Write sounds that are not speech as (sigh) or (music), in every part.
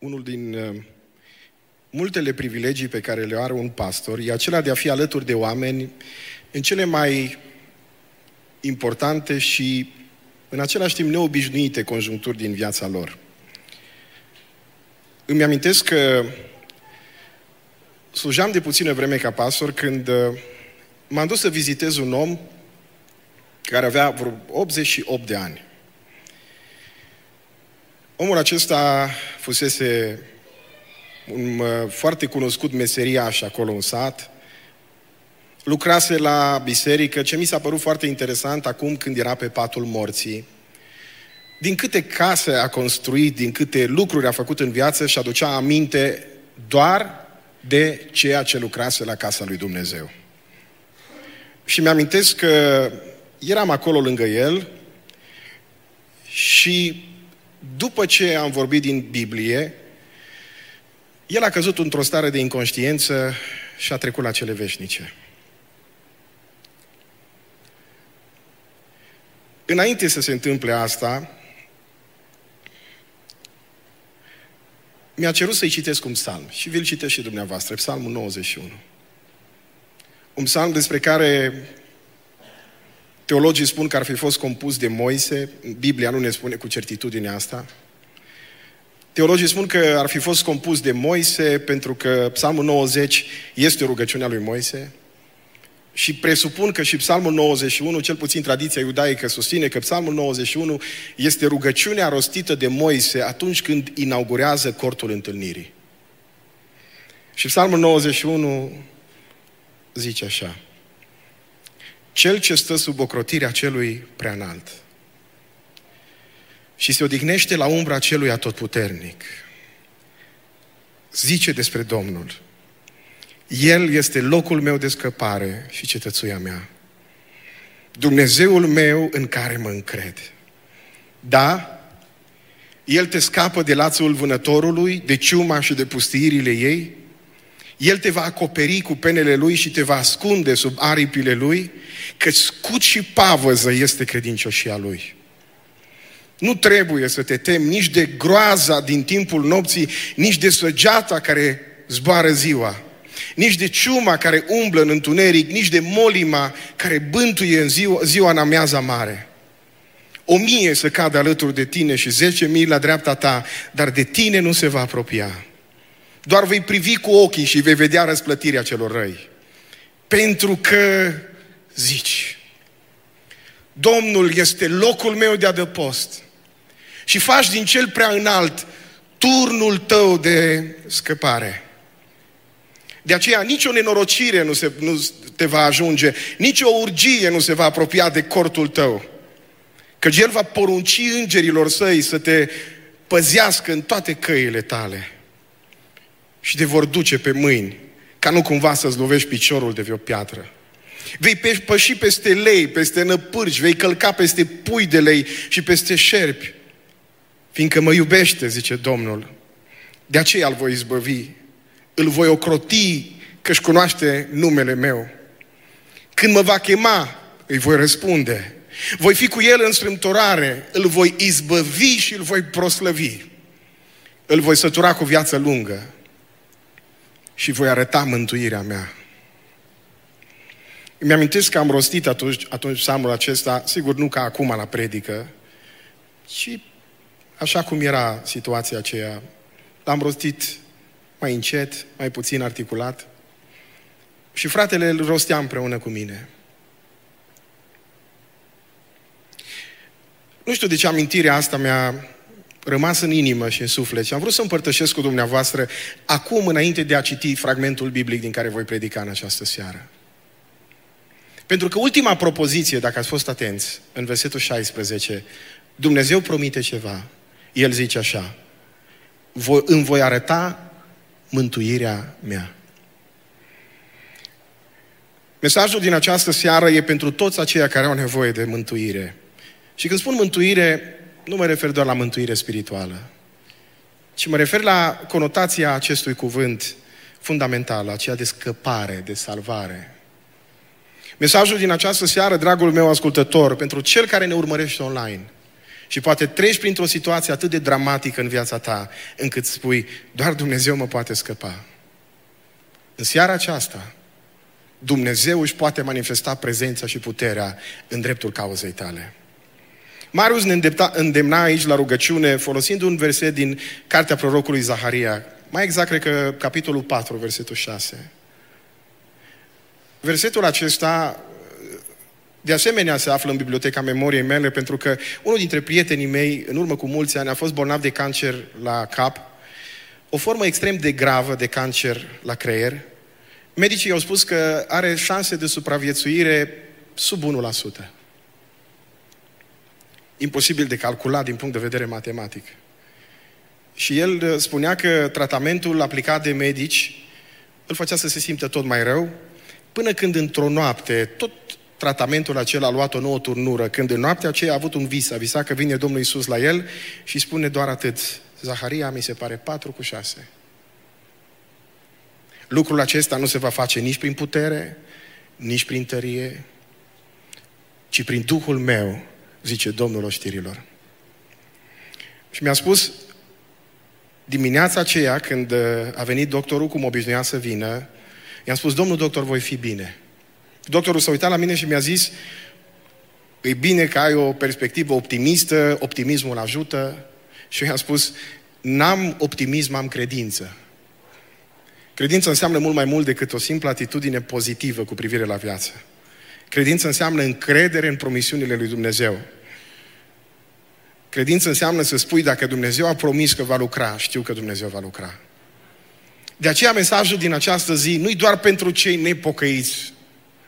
unul din uh, multele privilegii pe care le are un pastor e acela de a fi alături de oameni în cele mai importante și în același timp neobișnuite conjuncturi din viața lor. Îmi amintesc că slujam de puțină vreme ca pastor când uh, m-am dus să vizitez un om care avea vreo 88 de ani. Omul acesta fusese un uh, foarte cunoscut meseriaș acolo în sat, lucrase la biserică, ce mi s-a părut foarte interesant acum când era pe patul morții. Din câte case a construit, din câte lucruri a făcut în viață și aducea aminte doar de ceea ce lucrase la casa lui Dumnezeu. Și mi-amintesc că eram acolo lângă el și după ce am vorbit din Biblie, el a căzut într-o stare de inconștiență și a trecut la cele veșnice. Înainte să se întâmple asta, mi-a cerut să-i citesc un psalm și vi-l citesc și dumneavoastră, psalmul 91. Un psalm despre care teologii spun că ar fi fost compus de Moise, Biblia nu ne spune cu certitudine asta, Teologii spun că ar fi fost compus de Moise pentru că Psalmul 90 este rugăciunea lui Moise. Și presupun că și Psalmul 91, cel puțin tradiția iudaică susține că Psalmul 91 este rugăciunea rostită de Moise atunci când inaugurează cortul întâlnirii. Și Psalmul 91 zice așa, Cel ce stă sub ocrotirea celui preanalt și se odihnește la umbra celui atotputernic. Zice despre Domnul, El este locul meu de scăpare și cetățuia mea. Dumnezeul meu în care mă încred. Da, El te scapă de lațul vânătorului, de ciuma și de pustiirile ei. El te va acoperi cu penele Lui și te va ascunde sub aripile Lui, că scut și pavăză este credincioșia Lui. Nu trebuie să te temi nici de groaza din timpul nopții, nici de săgeata care zboară ziua, nici de ciuma care umblă în întuneric, nici de molima care bântuie în ziua, ziua în amiaza mare. O mie să cadă alături de tine și zece mii la dreapta ta, dar de tine nu se va apropia. Doar vei privi cu ochii și vei vedea răsplătirea celor răi. Pentru că zici, Domnul este locul meu de adăpost și faci din cel prea înalt turnul tău de scăpare. De aceea nicio nenorocire nu, se, nu te va ajunge, nici o urgie nu se va apropia de cortul tău. Căci El va porunci îngerilor săi să te păzească în toate căile tale și te vor duce pe mâini, ca nu cumva să-ți lovești piciorul de vreo piatră. Vei păși peste lei, peste năpârci, vei călca peste pui de lei și peste șerpi. Fiindcă mă iubește, zice Domnul, de aceea îl voi izbăvi, îl voi ocroti că își cunoaște numele meu. Când mă va chema, îi voi răspunde. Voi fi cu el în strâmtorare, îl voi izbăvi și îl voi proslăvi. Îl voi sătura cu viață lungă și voi arăta mântuirea mea. Îmi amintesc că am rostit atunci, atunci psalmul acesta, sigur nu ca acum la predică, ci așa cum era situația aceea. L-am rostit mai încet, mai puțin articulat. Și fratele îl rostea împreună cu mine. Nu știu de ce amintirea asta mi-a rămas în inimă și în suflet și am vrut să împărtășesc cu dumneavoastră acum, înainte de a citi fragmentul biblic din care voi predica în această seară. Pentru că ultima propoziție, dacă ați fost atenți, în versetul 16, Dumnezeu promite ceva el zice așa, voi, îmi voi arăta mântuirea mea. Mesajul din această seară e pentru toți aceia care au nevoie de mântuire. Și când spun mântuire, nu mă refer doar la mântuire spirituală, ci mă refer la conotația acestui cuvânt fundamental, aceea de scăpare, de salvare. Mesajul din această seară, dragul meu ascultător, pentru cel care ne urmărește online – Și poate treci printr-o situație atât de dramatică în viața ta, încât spui, doar Dumnezeu mă poate scăpa. În seara aceasta, Dumnezeu își poate manifesta prezența și puterea în dreptul cauzei tale. Marius ne îndemna aici la rugăciune folosind un verset din cartea prorocului Zaharia, mai exact cred că capitolul 4, versetul 6. Versetul acesta de asemenea se află în biblioteca memoriei mele pentru că unul dintre prietenii mei în urmă cu mulți ani a fost bolnav de cancer la cap, o formă extrem de gravă de cancer la creier. Medicii au spus că are șanse de supraviețuire sub 1%. Imposibil de calculat din punct de vedere matematic. Și el uh, spunea că tratamentul aplicat de medici îl făcea să se simtă tot mai rău, până când într-o noapte, tot tratamentul acela a luat o nouă turnură, când în noaptea aceea a avut un vis, a visat că vine Domnul Isus la el și spune doar atât. Zaharia mi se pare 4 cu 6. Lucrul acesta nu se va face nici prin putere, nici prin tărie, ci prin Duhul meu, zice Domnul oștirilor. Și mi-a spus, dimineața aceea, când uh, a venit doctorul cum obișnuia să vină, i-am spus, domnul doctor, voi fi bine. Doctorul s-a uitat la mine și mi-a zis, e bine că ai o perspectivă optimistă, optimismul ajută. Și eu i-am spus, n-am optimism, am credință. Credința înseamnă mult mai mult decât o simplă atitudine pozitivă cu privire la viață. Credință înseamnă încredere în promisiunile lui Dumnezeu. Credință înseamnă să spui, dacă Dumnezeu a promis că va lucra, știu că Dumnezeu va lucra. De aceea mesajul din această zi nu-i doar pentru cei nepocăiți,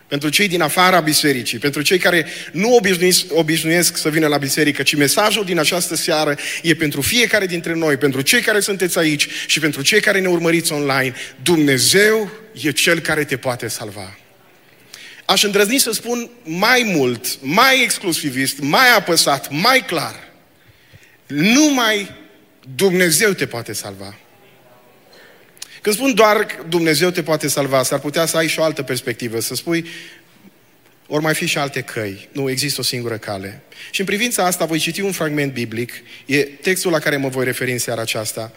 pentru cei din afara bisericii, pentru cei care nu obișnuiesc, obișnuiesc să vină la biserică, ci mesajul din această seară e pentru fiecare dintre noi, pentru cei care sunteți aici și pentru cei care ne urmăriți online. Dumnezeu e Cel care te poate salva. Aș îndrăzni să spun mai mult, mai exclusivist, mai apăsat, mai clar. Numai Dumnezeu te poate salva. Când spun doar Dumnezeu te poate salva, s-ar putea să ai și o altă perspectivă, să spui, ori mai fi și alte căi. Nu, există o singură cale. Și în privința asta voi citi un fragment biblic, e textul la care mă voi referi în seara aceasta,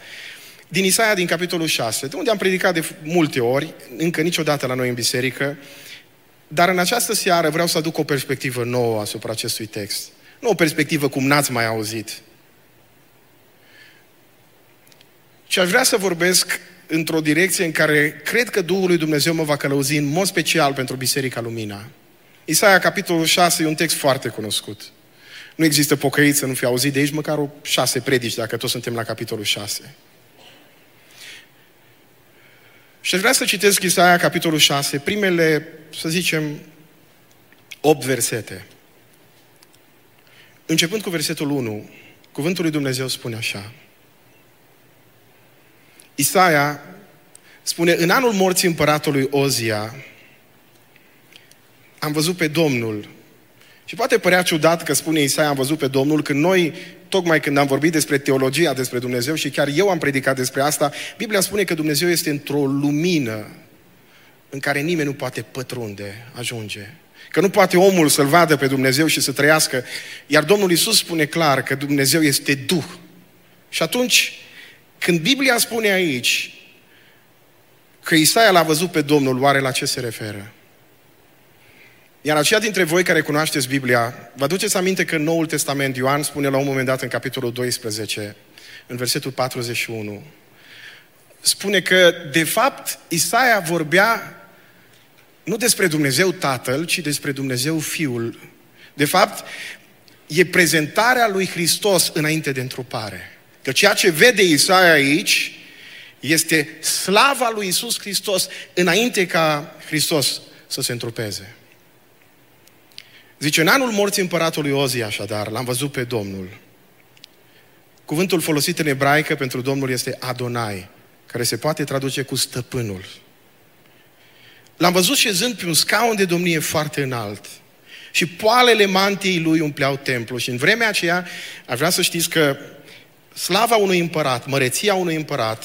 din Isaia, din capitolul 6, de unde am predicat de multe ori, încă niciodată la noi în biserică, dar în această seară vreau să aduc o perspectivă nouă asupra acestui text. Nu o perspectivă cum n-ați mai auzit. Și aș vrea să vorbesc într-o direcție în care cred că Duhul lui Dumnezeu mă va călăuzi în mod special pentru Biserica Lumina. Isaia, capitolul 6, e un text foarte cunoscut. Nu există pocăit să nu fi auzit de aici măcar o șase predici, dacă toți suntem la capitolul 6. Și aș vrea să citesc Isaia, capitolul 6, primele, să zicem, 8 versete. Începând cu versetul 1, cuvântul lui Dumnezeu spune așa. Isaia spune, în anul morții împăratului Ozia, am văzut pe Domnul. Și poate părea ciudat că spune Isaia, am văzut pe Domnul, când noi, tocmai când am vorbit despre teologia, despre Dumnezeu și chiar eu am predicat despre asta, Biblia spune că Dumnezeu este într-o lumină în care nimeni nu poate pătrunde, ajunge. Că nu poate omul să-L vadă pe Dumnezeu și să trăiască. Iar Domnul Isus spune clar că Dumnezeu este Duh. Și atunci, când Biblia spune aici că Isaia l-a văzut pe Domnul, oare la ce se referă? Iar aceia dintre voi care cunoașteți Biblia, vă aduceți aminte că în Noul Testament Ioan spune la un moment dat în capitolul 12, în versetul 41, spune că, de fapt, Isaia vorbea nu despre Dumnezeu Tatăl, ci despre Dumnezeu Fiul. De fapt, e prezentarea lui Hristos înainte de întrupare. Că ceea ce vede Isaia aici este slava lui Isus Hristos înainte ca Hristos să se întrupeze. Zice, în anul morții împăratului Ozii, așadar, l-am văzut pe Domnul. Cuvântul folosit în ebraică pentru Domnul este Adonai, care se poate traduce cu stăpânul. L-am văzut șezând pe un scaun de domnie foarte înalt. Și poalele mantiei lui umpleau templu. Și în vremea aceea, aș vrea să știți că slava unui împărat, măreția unui împărat,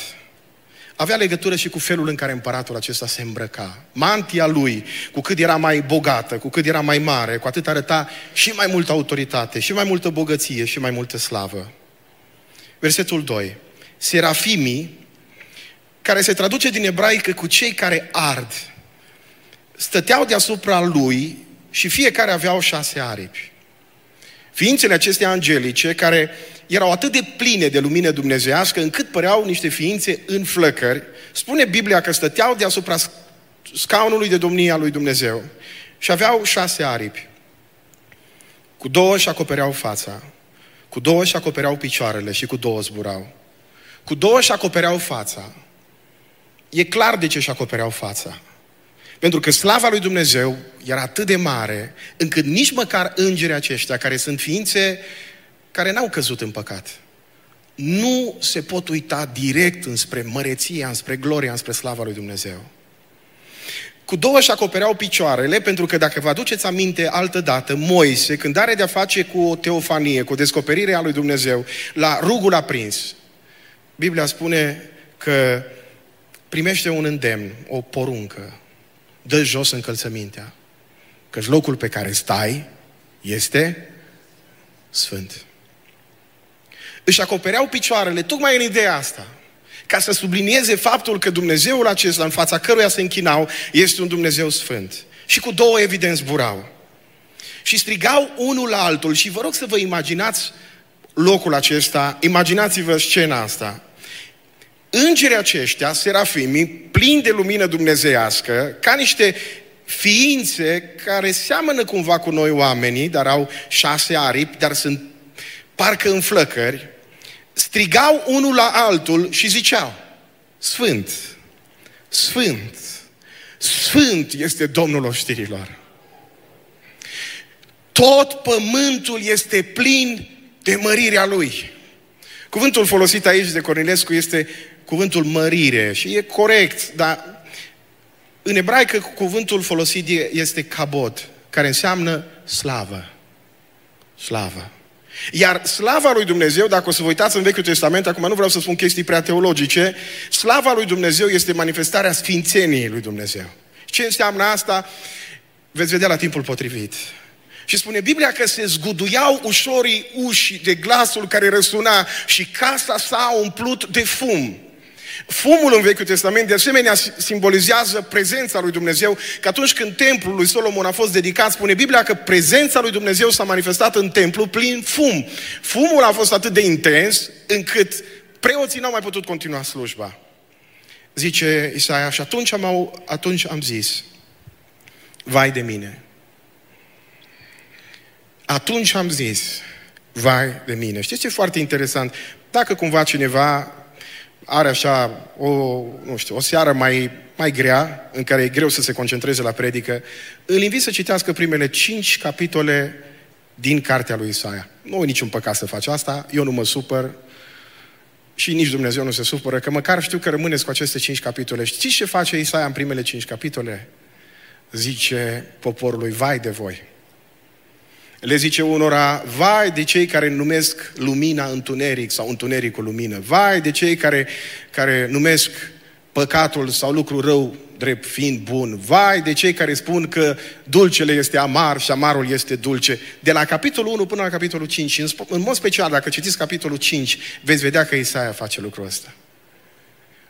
avea legătură și cu felul în care împăratul acesta se îmbrăca. Mantia lui, cu cât era mai bogată, cu cât era mai mare, cu atât arăta și mai multă autoritate, și mai multă bogăție, și mai multă slavă. Versetul 2. Serafimii, care se traduce din ebraică cu cei care ard, stăteau deasupra lui și fiecare aveau șase aripi. Ființele acestea angelice, care erau atât de pline de lumină dumnezească, încât păreau niște ființe în flăcări, spune Biblia că stăteau deasupra scaunului de domnia lui Dumnezeu și aveau șase aripi. Cu două și acopereau fața, cu două și acopereau picioarele și cu două zburau. Cu două și acopereau fața. E clar de ce și acopereau fața. Pentru că slava lui Dumnezeu era atât de mare, încât nici măcar îngerii aceștia, care sunt ființe care n-au căzut în păcat, nu se pot uita direct înspre măreția, înspre gloria, înspre slava lui Dumnezeu. Cu două și acopereau picioarele, pentru că dacă vă aduceți aminte altă dată, Moise, când are de-a face cu o teofanie, cu o descoperire a lui Dumnezeu, la rugul aprins, Biblia spune că primește un îndemn, o poruncă, dă jos încălțămintea. Căci locul pe care stai este sfânt. Își acopereau picioarele tocmai în ideea asta. Ca să sublinieze faptul că Dumnezeul acesta în fața căruia se închinau este un Dumnezeu sfânt. Și cu două evident zburau. Și strigau unul la altul și vă rog să vă imaginați locul acesta, imaginați-vă scena asta. Îngerii aceștia, serafimii, plini de lumină dumnezeiască, ca niște ființe care seamănă cumva cu noi oamenii, dar au șase aripi, dar sunt parcă în flăcări, strigau unul la altul și ziceau, Sfânt, Sfânt, Sfânt este Domnul oștirilor. Tot pământul este plin de mărirea Lui. Cuvântul folosit aici de Cornilescu este cuvântul mărire și e corect, dar în ebraică cuvântul folosit este kabod, care înseamnă slavă. Slavă. Iar slava lui Dumnezeu, dacă o să vă uitați în Vechiul Testament, acum nu vreau să spun chestii prea teologice, slava lui Dumnezeu este manifestarea sfințeniei lui Dumnezeu. Ce înseamnă asta? Veți vedea la timpul potrivit. Și spune Biblia că se zguduiau ușorii uși de glasul care răsuna și casa s-a umplut de fum. Fumul în Vechiul Testament de asemenea simbolizează prezența lui Dumnezeu, că atunci când templul lui Solomon a fost dedicat, spune Biblia că prezența lui Dumnezeu s-a manifestat în templu plin fum. Fumul a fost atât de intens încât preoții n-au mai putut continua slujba. Zice Isaia, și atunci am, atunci am zis, vai de mine. Atunci am zis, vai de mine. Știți ce e foarte interesant? Dacă cumva cineva are așa o, nu știu, o seară mai, mai grea, în care e greu să se concentreze la predică, îl invit să citească primele cinci capitole din cartea lui Isaia. Nu e niciun păcat să faci asta, eu nu mă supăr și nici Dumnezeu nu se supără, că măcar știu că rămâneți cu aceste cinci capitole. Știți ce face Isaia în primele cinci capitole? Zice poporului, vai de voi! Le zice unora, vai de cei care numesc lumina întuneric sau întunericul lumină. Vai de cei care, care numesc păcatul sau lucru rău drept fiind bun. Vai de cei care spun că dulcele este amar și amarul este dulce. De la capitolul 1 până la capitolul 5, în mod special, dacă citiți capitolul 5, veți vedea că Isaia face lucrul ăsta.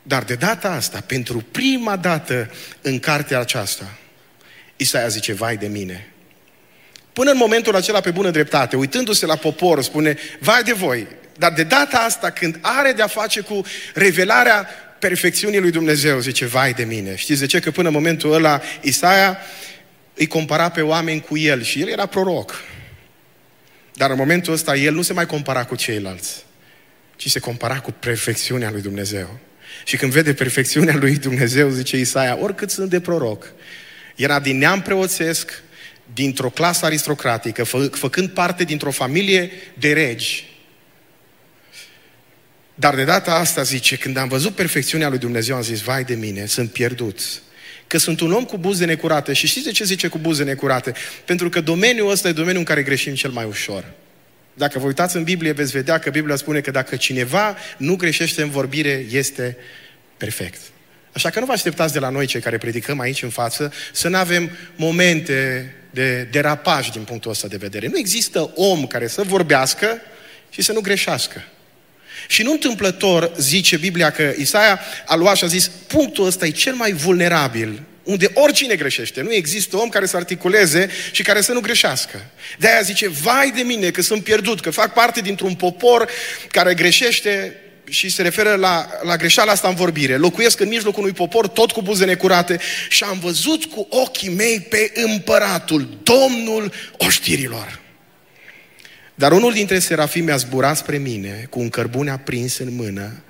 Dar de data asta, pentru prima dată în cartea aceasta, Isaia zice, vai de mine, Până în momentul acela pe bună dreptate, uitându-se la popor, spune, vai de voi, dar de data asta când are de-a face cu revelarea perfecțiunii lui Dumnezeu, zice, vai de mine. Știți de ce? Că până în momentul ăla Isaia îi compara pe oameni cu el și el era proroc. Dar în momentul ăsta el nu se mai compara cu ceilalți, ci se compara cu perfecțiunea lui Dumnezeu. Și când vede perfecțiunea lui Dumnezeu, zice Isaia, oricât sunt de proroc, era din neam preoțesc, dintr-o clasă aristocratică, fă, făcând parte dintr-o familie de regi. Dar de data asta zice, când am văzut perfecțiunea lui Dumnezeu, am zis, vai de mine, sunt pierdut. Că sunt un om cu buze necurate. Și știți de ce zice cu buze necurate? Pentru că domeniul ăsta e domeniul în care greșim cel mai ușor. Dacă vă uitați în Biblie, veți vedea că Biblia spune că dacă cineva nu greșește în vorbire, este perfect. Așa că nu vă așteptați de la noi, cei care predicăm aici în față, să nu avem momente de derapaj din punctul ăsta de vedere. Nu există om care să vorbească și să nu greșească. Și nu întâmplător zice Biblia că Isaia a luat și a zis punctul ăsta e cel mai vulnerabil unde oricine greșește. Nu există om care să articuleze și care să nu greșească. De aia zice, vai de mine că sunt pierdut, că fac parte dintr-un popor care greșește și se referă la, la greșeala asta în vorbire. Locuiesc în mijlocul unui popor tot cu buze necurate și am văzut cu ochii mei pe împăratul, Domnul oștirilor. Dar unul dintre serafii mi-a zburat spre mine cu un cărbune aprins în mână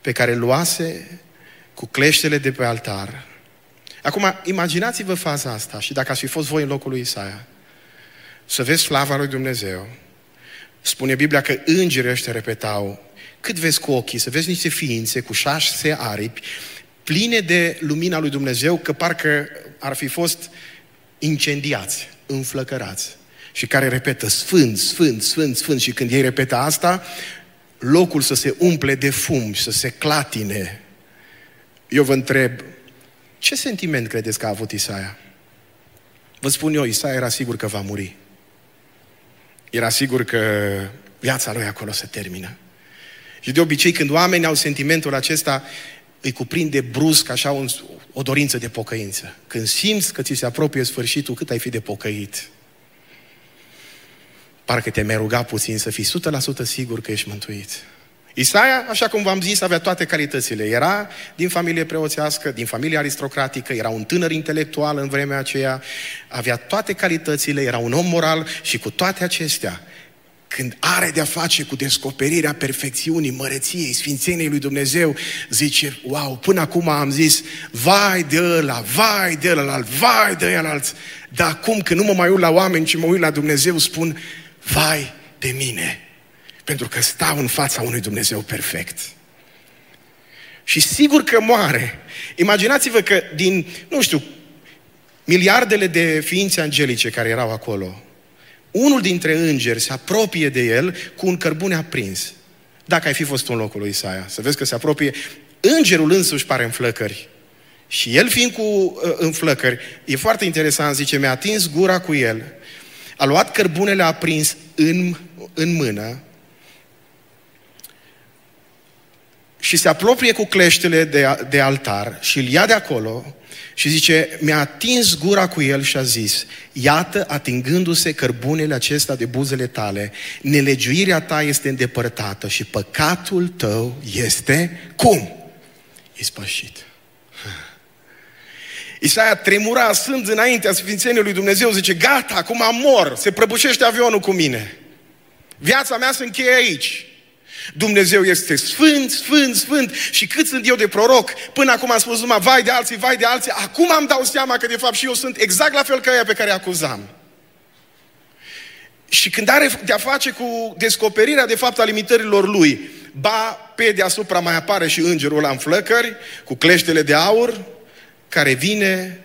pe care luase cu cleștele de pe altar. Acum, imaginați-vă faza asta și dacă ați fi fost voi în locul lui Isaia, să vezi slava lui Dumnezeu. Spune Biblia că îngerii ăștia repetau, cât vezi cu ochii, să vezi niște ființe cu șase aripi, pline de lumina lui Dumnezeu, că parcă ar fi fost incendiați, înflăcărați și care repetă Sfânt, Sfânt, Sfânt, Sfânt și când ei repetă asta, locul să se umple de fum și să se clatine. Eu vă întreb, ce sentiment credeți că a avut Isaia? Vă spun eu, Isaia era sigur că va muri. Era sigur că viața lui acolo se termină. Și de obicei, când oamenii au sentimentul acesta, îi cuprinde brusc așa un, o dorință de pocăință. Când simți că ți se apropie sfârșitul, cât ai fi de pocăit. Parcă te mai ruga puțin să fii 100% sigur că ești mântuit. Isaia, așa cum v-am zis, avea toate calitățile. Era din familie preoțească, din familie aristocratică, era un tânăr intelectual în vremea aceea, avea toate calitățile, era un om moral și cu toate acestea, când are de-a face cu descoperirea perfecțiunii, măreției, sfințeniei lui Dumnezeu, zice, wow, până acum am zis, vai de ăla, vai de ăla, vai de ăla, dar acum când nu mă mai uit la oameni, ci mă uit la Dumnezeu, spun, vai de mine, pentru că stau în fața unui Dumnezeu perfect. Și sigur că moare. Imaginați-vă că din, nu știu, miliardele de ființe angelice care erau acolo, unul dintre îngeri se apropie de el cu un cărbune aprins. Dacă ai fi fost în locul lui Isaia, să vezi că se apropie, îngerul însuși pare în flăcări. Și el fiind cu uh, în flăcări, e foarte interesant, zice, mi-a atins gura cu el, a luat cărbunele aprins în, în mână și se apropie cu cleștele de, de altar și îl ia de acolo și zice, mi-a atins gura cu el și a zis, iată, atingându-se cărbunele acesta de buzele tale, nelegiuirea ta este îndepărtată și păcatul tău este cum? Ispășit. Isaia tremura sând înaintea Sfințeniei lui Dumnezeu, zice, gata, acum mor, se prăbușește avionul cu mine. Viața mea se încheie aici. Dumnezeu este sfânt, sfânt, sfânt și cât sunt eu de proroc, până acum am spus numai vai de alții, vai de alții, acum am dau seama că de fapt și eu sunt exact la fel ca ea pe care acuzam. Și când are de-a face cu descoperirea de fapt a limitărilor lui, ba pe deasupra mai apare și îngerul ăla în flăcări, cu cleștele de aur, care vine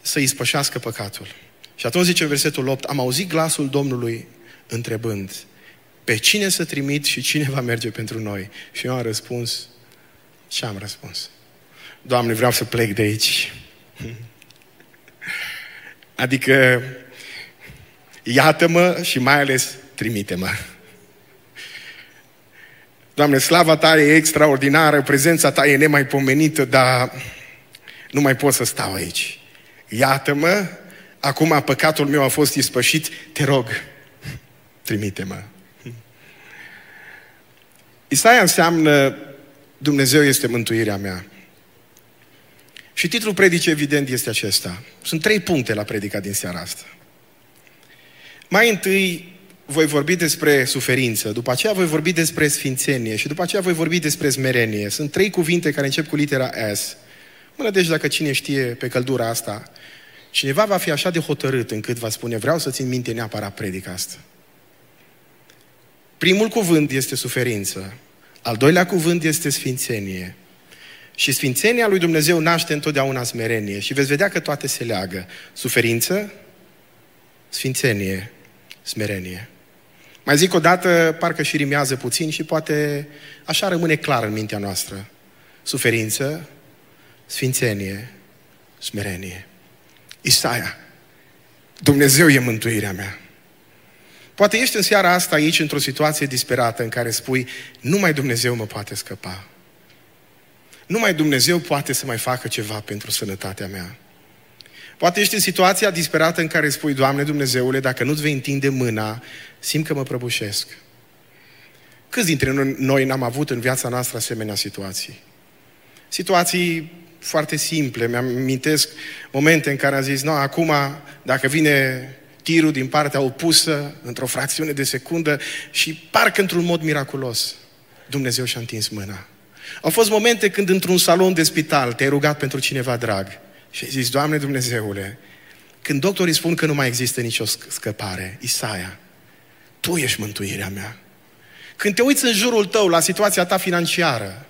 să îi spășească păcatul. Și atunci zice versetul 8, am auzit glasul Domnului întrebând, pe cine să trimit și cine va merge pentru noi? Și eu am răspuns, ce am răspuns? Doamne, vreau să plec de aici. (laughs) Adică, iată-mă și mai ales trimite-mă. Doamne, slava Ta e extraordinară, prezența Ta e nemaipomenită, dar nu mai pot să stau aici. Iată-mă, acum păcatul meu a fost ispășit, te rog, trimite-mă. Isaia înseamnă Dumnezeu este mântuirea mea. Și titlul predicii evident este acesta. Sunt trei puncte la predica din seara asta. Mai întâi voi vorbi despre suferință, după aceea voi vorbi despre sfințenie și după aceea voi vorbi despre smerenie. Sunt trei cuvinte care încep cu litera S. Mă deci dacă cine știe pe căldura asta, cineva va fi așa de hotărât încât va spune vreau să țin minte neapărat predica asta. Primul cuvânt este suferință. Al doilea cuvânt este sfințenie. Și sfințenia lui Dumnezeu naște întotdeauna smerenie. Și veți vedea că toate se leagă. Suferință, sfințenie, smerenie. Mai zic o dată, parcă și rimează puțin și poate așa rămâne clar în mintea noastră. suferință, sfințenie, smerenie. Isaia, Dumnezeu e mântuirea mea. Poate ești în seara asta aici într-o situație disperată în care spui, numai Dumnezeu mă poate scăpa. Numai Dumnezeu poate să mai facă ceva pentru sănătatea mea. Poate ești în situația disperată în care spui, Doamne Dumnezeule, dacă nu-ți vei întinde mâna, simt că mă prăbușesc. Câți dintre noi n-am avut în viața noastră asemenea situații? Situații foarte simple. Mi-am amintesc momente în care am zis, nu, acum, dacă vine tirul din partea opusă, într-o fracțiune de secundă și parcă într-un mod miraculos, Dumnezeu și-a întins mâna. Au fost momente când într-un salon de spital te-ai rugat pentru cineva drag și ai zis, Doamne Dumnezeule, când doctorii spun că nu mai există nicio scăpare, Isaia, Tu ești mântuirea mea. Când te uiți în jurul tău la situația ta financiară,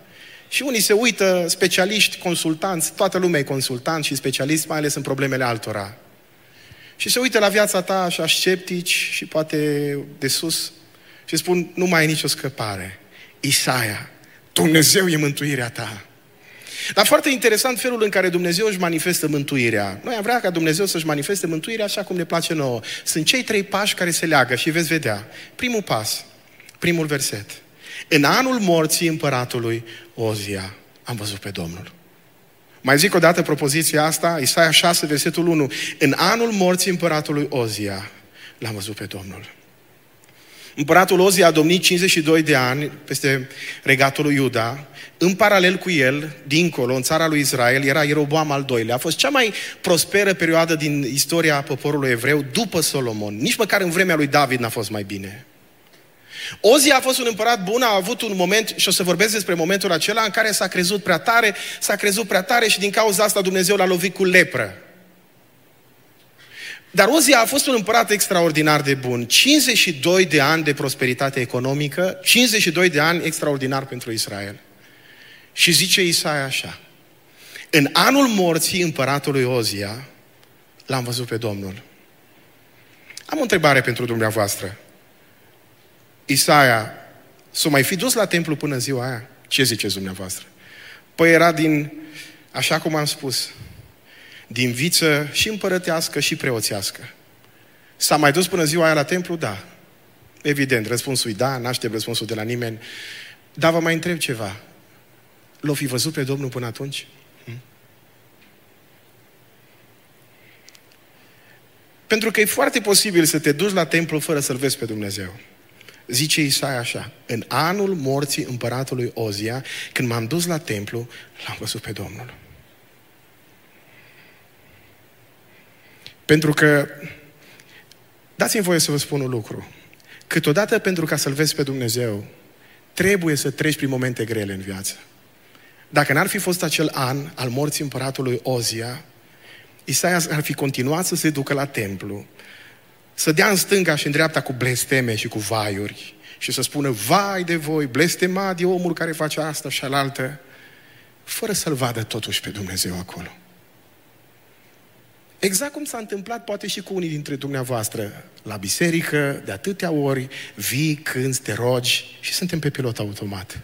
și unii se uită, specialiști, consultanți, toată lumea e consultant și specialist, mai ales în problemele altora. Și se uită la viața ta așa sceptici și poate de sus și spun, nu mai ai nicio scăpare. Isaia, Dumnezeu e mântuirea ta. Dar foarte interesant felul în care Dumnezeu își manifestă mântuirea. Noi am vrea ca Dumnezeu să-și manifeste mântuirea așa cum ne place nouă. Sunt cei trei pași care se leagă și veți vedea. Primul pas, primul verset. În anul morții împăratului Ozia am văzut pe Domnul. Mai zic o dată propoziția asta, Isaia 6, versetul 1. În anul morții împăratului Ozia l-am văzut pe Domnul. Împăratul Ozia a domnit 52 de ani peste regatul lui Iuda. În paralel cu el, dincolo, în țara lui Israel, era Ieroboam al doilea. A fost cea mai prosperă perioadă din istoria poporului evreu după Solomon. Nici măcar în vremea lui David n-a fost mai bine. Ozia a fost un împărat bun, a avut un moment, și o să vorbesc despre momentul acela, în care s-a crezut prea tare, s-a crezut prea tare și din cauza asta Dumnezeu l-a lovit cu lepră. Dar Ozia a fost un împărat extraordinar de bun. 52 de ani de prosperitate economică, 52 de ani extraordinar pentru Israel. Și zice Isaia așa, în anul morții împăratului Ozia, l-am văzut pe Domnul. Am o întrebare pentru dumneavoastră. Isaia s-o mai fi dus la templu până ziua aia? Ce ziceți dumneavoastră? Păi era din, așa cum am spus, din viță și împărătească și preoțească. S-a mai dus până ziua aia la templu? Da. Evident, răspunsul e da, n-aștept răspunsul de la nimeni. Dar vă mai întreb ceva. L-o fi văzut pe Domnul până atunci? Hm? Pentru că e foarte posibil să te duci la templu fără să-L vezi pe Dumnezeu. Zice Isaia așa, în anul morții împăratului Ozia, când m-am dus la templu, l-am văzut pe Domnul. Pentru că, dați-mi voie să vă spun un lucru. Câteodată, pentru ca să-L vezi pe Dumnezeu, trebuie să treci prin momente grele în viață. Dacă n-ar fi fost acel an al morții împăratului Ozia, Isaia ar fi continuat să se ducă la templu, să dea în stânga și în dreapta cu blesteme și cu vaiuri și să spună, vai de voi, blestemat e omul care face asta și alaltă, fără să-L vadă totuși pe Dumnezeu acolo. Exact cum s-a întâmplat poate și cu unii dintre dumneavoastră la biserică, de atâtea ori, vii, când te rogi și suntem pe pilot automat.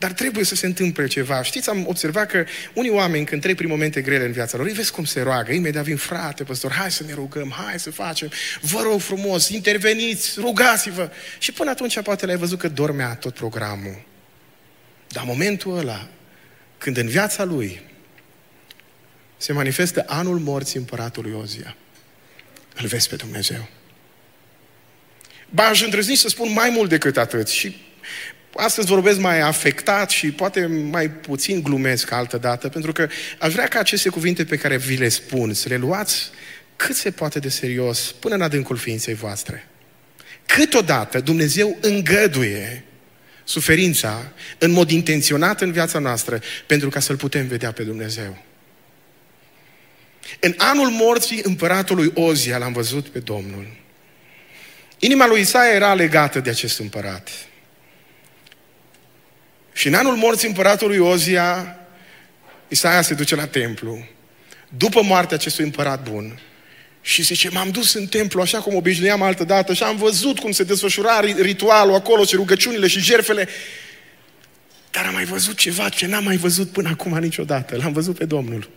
Dar trebuie să se întâmple ceva. Știți, am observat că unii oameni, când trec prin momente grele în viața lor, îi vezi cum se roagă, imediat vin frate, păstor, hai să ne rugăm, hai să facem, vă rog frumos, interveniți, rugați-vă. Și până atunci poate l-ai văzut că dormea tot programul. Dar momentul ăla, când în viața lui se manifestă anul morții împăratului Ozia, îl vezi pe Dumnezeu. Ba, aș îndrăzni să spun mai mult decât atât și Astăzi vorbesc mai afectat și poate mai puțin glumesc altă dată, pentru că aș vrea ca aceste cuvinte pe care vi le spun să le luați cât se poate de serios până în adâncul ființei voastre. Câteodată Dumnezeu îngăduie suferința în mod intenționat în viața noastră pentru ca să-L putem vedea pe Dumnezeu. În anul morții împăratului Ozia l-am văzut pe Domnul. Inima lui Isaia era legată de acest împărat. Și în anul morții împăratului Ozia, Isaia se duce la templu, după moartea acestui împărat bun, și zice, m-am dus în templu așa cum obișnuiam altă dată și am văzut cum se desfășura ritualul acolo și rugăciunile și jerfele. Dar am mai văzut ceva ce n-am mai văzut până acum niciodată. L-am văzut pe Domnul.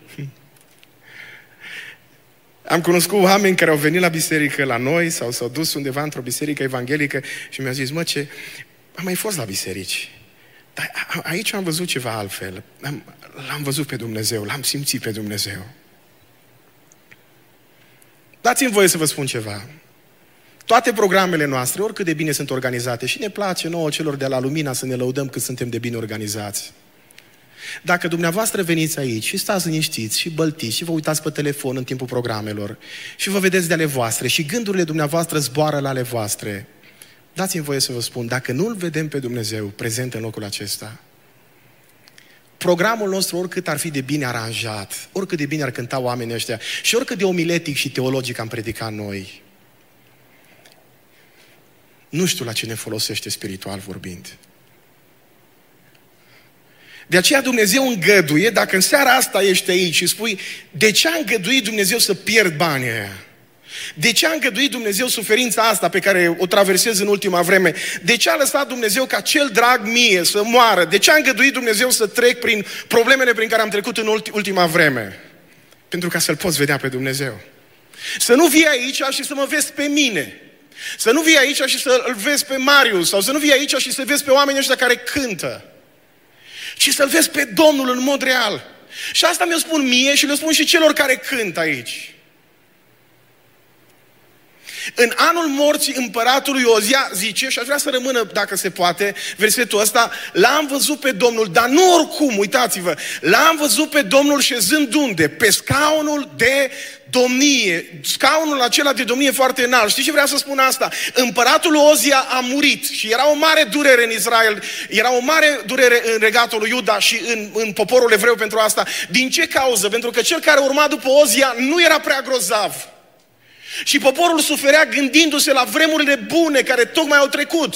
Am cunoscut oameni care au venit la biserică la noi sau s-au dus undeva într-o biserică evanghelică și mi-au zis, mă, ce... Am mai fost la biserici. Dar aici am văzut ceva altfel. L-am, l-am văzut pe Dumnezeu, l-am simțit pe Dumnezeu. Dați-mi voie să vă spun ceva. Toate programele noastre, oricât de bine sunt organizate, și ne place nouă celor de la Lumina să ne lăudăm că suntem de bine organizați. Dacă dumneavoastră veniți aici și stați liniștiți și băltiți și vă uitați pe telefon în timpul programelor și vă vedeți de ale voastre și gândurile dumneavoastră zboară la ale voastre, dați-mi voie să vă spun, dacă nu-L vedem pe Dumnezeu prezent în locul acesta, programul nostru, oricât ar fi de bine aranjat, oricât de bine ar cânta oamenii ăștia și oricât de omiletic și teologic am predicat noi, nu știu la ce ne folosește spiritual vorbind. De aceea Dumnezeu îngăduie, dacă în seara asta ești aici și spui, de ce a îngăduit Dumnezeu să pierd banii aia? De ce a îngăduit Dumnezeu suferința asta pe care o traversez în ultima vreme? De ce a lăsat Dumnezeu ca cel drag mie să moară? De ce a îngăduit Dumnezeu să trec prin problemele prin care am trecut în ultima vreme? Pentru ca să-L poți vedea pe Dumnezeu. Să nu vii aici și să mă vezi pe mine. Să nu vii aici și să-l vezi pe Marius. Sau să nu vii aici și să vezi pe oamenii ăștia care cântă ci să-L vezi pe Domnul în mod real. Și asta mi-o spun mie și le spun și celor care cânt aici. În anul morții împăratului Ozia, zice, și aș vrea să rămână, dacă se poate, versetul ăsta, l-am văzut pe Domnul, dar nu oricum, uitați-vă, l-am văzut pe Domnul șezând unde? Pe scaunul de domnie, scaunul acela de domnie foarte înalt. Știți ce vreau să spun asta? Împăratul Ozia a murit și era o mare durere în Israel, era o mare durere în regatul lui Iuda și în, în poporul evreu pentru asta. Din ce cauză? Pentru că cel care urma după Ozia nu era prea grozav. Și poporul suferea gândindu-se la vremurile bune care tocmai au trecut.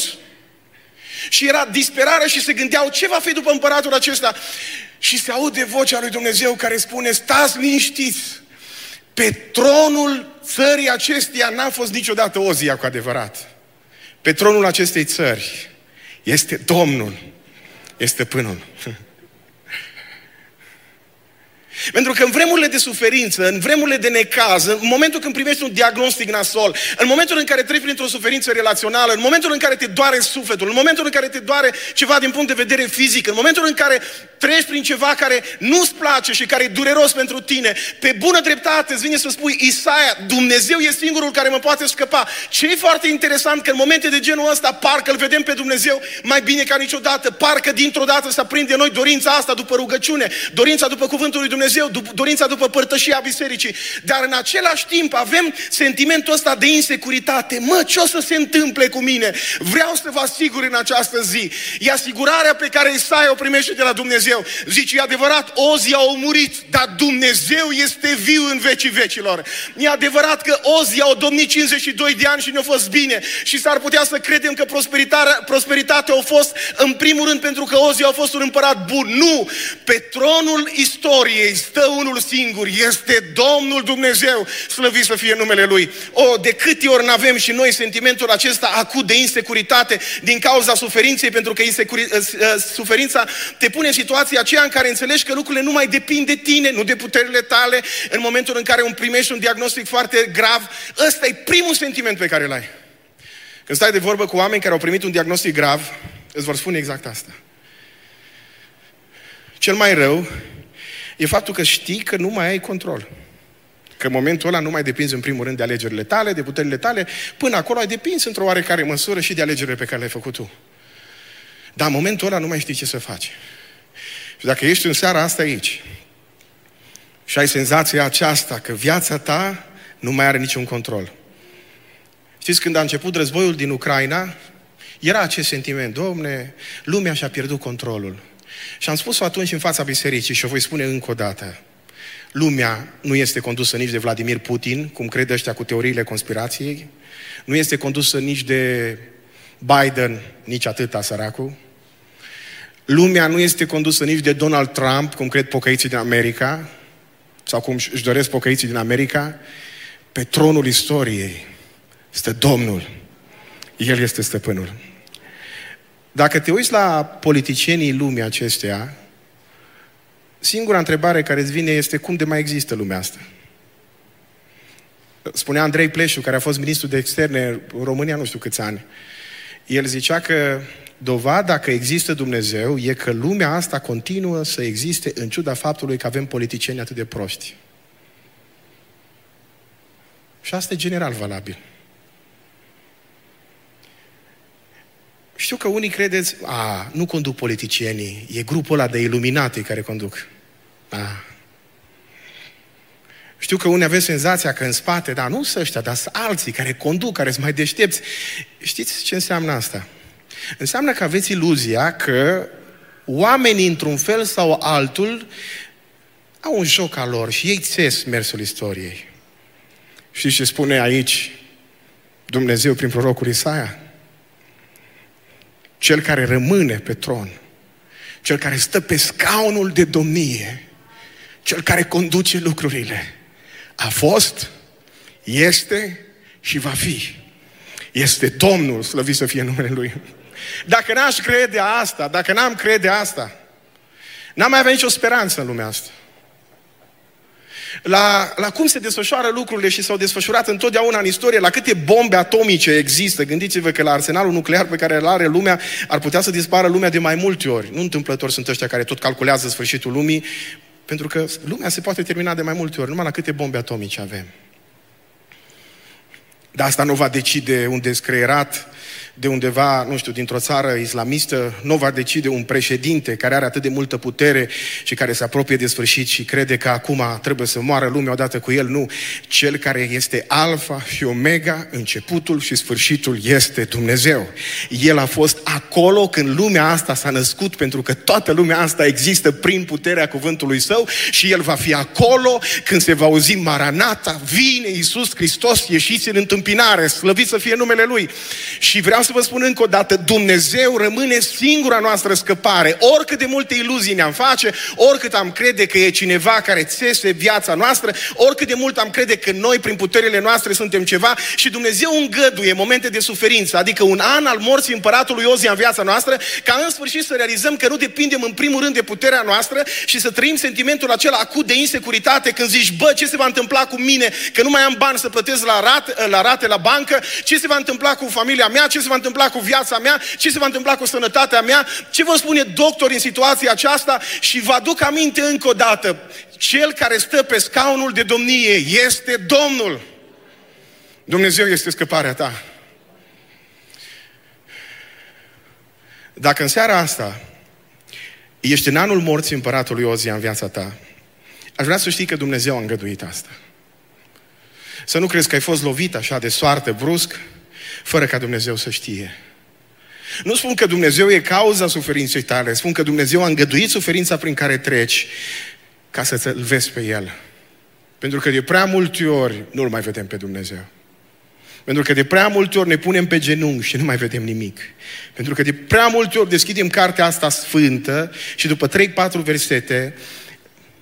Și era disperare și se gândeau ce va fi după împăratul acesta. Și se aude vocea lui Dumnezeu care spune, stați liniștiți, pe tronul țării acesteia n-a fost niciodată Ozia cu adevărat. Pe tronul acestei țări este Domnul, este pânul. Pentru că în vremurile de suferință, în vremurile de necaz, în momentul când primești un diagnostic nasol, în momentul în care treci printr-o suferință relațională, în momentul în care te doare sufletul, în momentul în care te doare ceva din punct de vedere fizic, în momentul în care treci prin ceva care nu-ți place și care e dureros pentru tine, pe bună dreptate îți vine să spui, Isaia, Dumnezeu e singurul care mă poate scăpa. Ce e foarte interesant că în momente de genul ăsta, parcă îl vedem pe Dumnezeu mai bine ca niciodată, parcă dintr-o dată să aprinde noi dorința asta după rugăciune, dorința după cuvântul lui Dumnezeu Dumnezeu, dorința după părtășia bisericii. Dar în același timp avem sentimentul ăsta de insecuritate. Mă, ce o să se întâmple cu mine? Vreau să vă asigur în această zi. E asigurarea pe care Isaia o primește de la Dumnezeu. Zice, e adevărat, Ozi a murit, dar Dumnezeu este viu în vecii vecilor. E adevărat că Ozi a domnit 52 de ani și ne-a fost bine. Și s-ar putea să credem că prosperitatea, prosperitatea a fost în primul rând pentru că Ozi a fost un împărat bun. Nu! Pe tronul istoriei stă unul singur, este Domnul Dumnezeu, slăvit să fie numele Lui. O, de câte ori n-avem și noi sentimentul acesta acut de insecuritate din cauza suferinței, pentru că insecuri... Ă, ă, suferința te pune în situația aceea în care înțelegi că lucrurile nu mai depind de tine, nu de puterile tale, în momentul în care un primești un diagnostic foarte grav, ăsta e primul sentiment pe care îl ai. Când stai de vorbă cu oameni care au primit un diagnostic grav, îți vor spune exact asta. Cel mai rău e faptul că știi că nu mai ai control. Că în momentul ăla nu mai depinzi în primul rând de alegerile tale, de puterile tale, până acolo ai depins într-o oarecare măsură și de alegerile pe care le-ai făcut tu. Dar în momentul ăla nu mai știi ce să faci. Și dacă ești în seara asta aici și ai senzația aceasta că viața ta nu mai are niciun control. Știți, când a început războiul din Ucraina, era acest sentiment, domne, lumea și-a pierdut controlul. Și am spus-o atunci în fața bisericii și o voi spune încă o dată. Lumea nu este condusă nici de Vladimir Putin, cum cred ăștia cu teoriile conspirației, nu este condusă nici de Biden, nici atâta săracu. Lumea nu este condusă nici de Donald Trump, cum cred pocăiții din America, sau cum își doresc pocăiții din America. Pe tronul istoriei stă Domnul. El este stăpânul. Dacă te uiți la politicienii lumii acesteia, singura întrebare care îți vine este cum de mai există lumea asta? Spunea Andrei Pleșu, care a fost ministru de externe în România nu știu câți ani. El zicea că dovada că există Dumnezeu e că lumea asta continuă să existe în ciuda faptului că avem politicieni atât de proști. Și asta e general valabil. Știu că unii credeți, a, nu conduc politicienii, e grupul ăla de iluminate care conduc. A. Știu că unii aveți senzația că în spate, da, nu sunt ăștia, dar sunt alții care conduc, care sunt mai deștepți. Știți ce înseamnă asta? Înseamnă că aveți iluzia că oamenii, într-un fel sau altul, au un joc al lor și ei țes mersul istoriei. Știți ce spune aici Dumnezeu prin prorocul Isaia? Cel care rămâne pe tron, cel care stă pe scaunul de domnie, cel care conduce lucrurile, a fost, este și va fi. Este Domnul, slăvit să fie numele Lui. Dacă n-aș crede asta, dacă n-am crede asta, n-am mai avea nicio speranță în lumea asta. La, la cum se desfășoară lucrurile și s-au desfășurat întotdeauna în istorie, la câte bombe atomice există. Gândiți-vă că la arsenalul nuclear pe care îl are lumea, ar putea să dispară lumea de mai multe ori. Nu întâmplător sunt ăștia care tot calculează sfârșitul lumii, pentru că lumea se poate termina de mai multe ori, numai la câte bombe atomice avem. Dar asta nu va decide un descreierat de undeva, nu știu, dintr-o țară islamistă, nu va decide un președinte care are atât de multă putere și care se apropie de sfârșit și crede că acum trebuie să moară lumea odată cu el. Nu. Cel care este alfa și omega, începutul și sfârșitul este Dumnezeu. El a fost acolo când lumea asta s-a născut, pentru că toată lumea asta există prin puterea cuvântului său și el va fi acolo când se va auzi Maranata, vine Iisus Hristos, ieșiți în întâmpinare, slăvit să fie numele Lui. Și vreau să vă spun încă o dată, Dumnezeu rămâne singura noastră scăpare. Oricât de multe iluzii ne-am face, oricât am crede că e cineva care țese viața noastră, oricât de mult am crede că noi, prin puterile noastre, suntem ceva și Dumnezeu îngăduie momente de suferință, adică un an al morții împăratului Ozia în viața noastră, ca în sfârșit să realizăm că nu depindem în primul rând de puterea noastră și să trăim sentimentul acela acut de insecuritate când zici, bă, ce se va întâmpla cu mine, că nu mai am bani să plătesc la rate, la rate la bancă, ce se va întâmpla cu familia mea, ce se va întâmpla cu viața mea, ce se va întâmpla cu sănătatea mea, ce vă spune doctor în situația aceasta și vă aduc aminte încă o dată, cel care stă pe scaunul de domnie este Domnul. Dumnezeu este scăparea ta. Dacă în seara asta ești în anul morții împăratului Ozia în viața ta, aș vrea să știi că Dumnezeu a îngăduit asta. Să nu crezi că ai fost lovit așa de soartă brusc, fără ca Dumnezeu să știe. Nu spun că Dumnezeu e cauza suferinței tale, spun că Dumnezeu a îngăduit suferința prin care treci ca să-L vezi pe El. Pentru că de prea multe ori nu-L mai vedem pe Dumnezeu. Pentru că de prea multe ori ne punem pe genunchi și nu mai vedem nimic. Pentru că de prea multe ori deschidem cartea asta sfântă și după 3-4 versete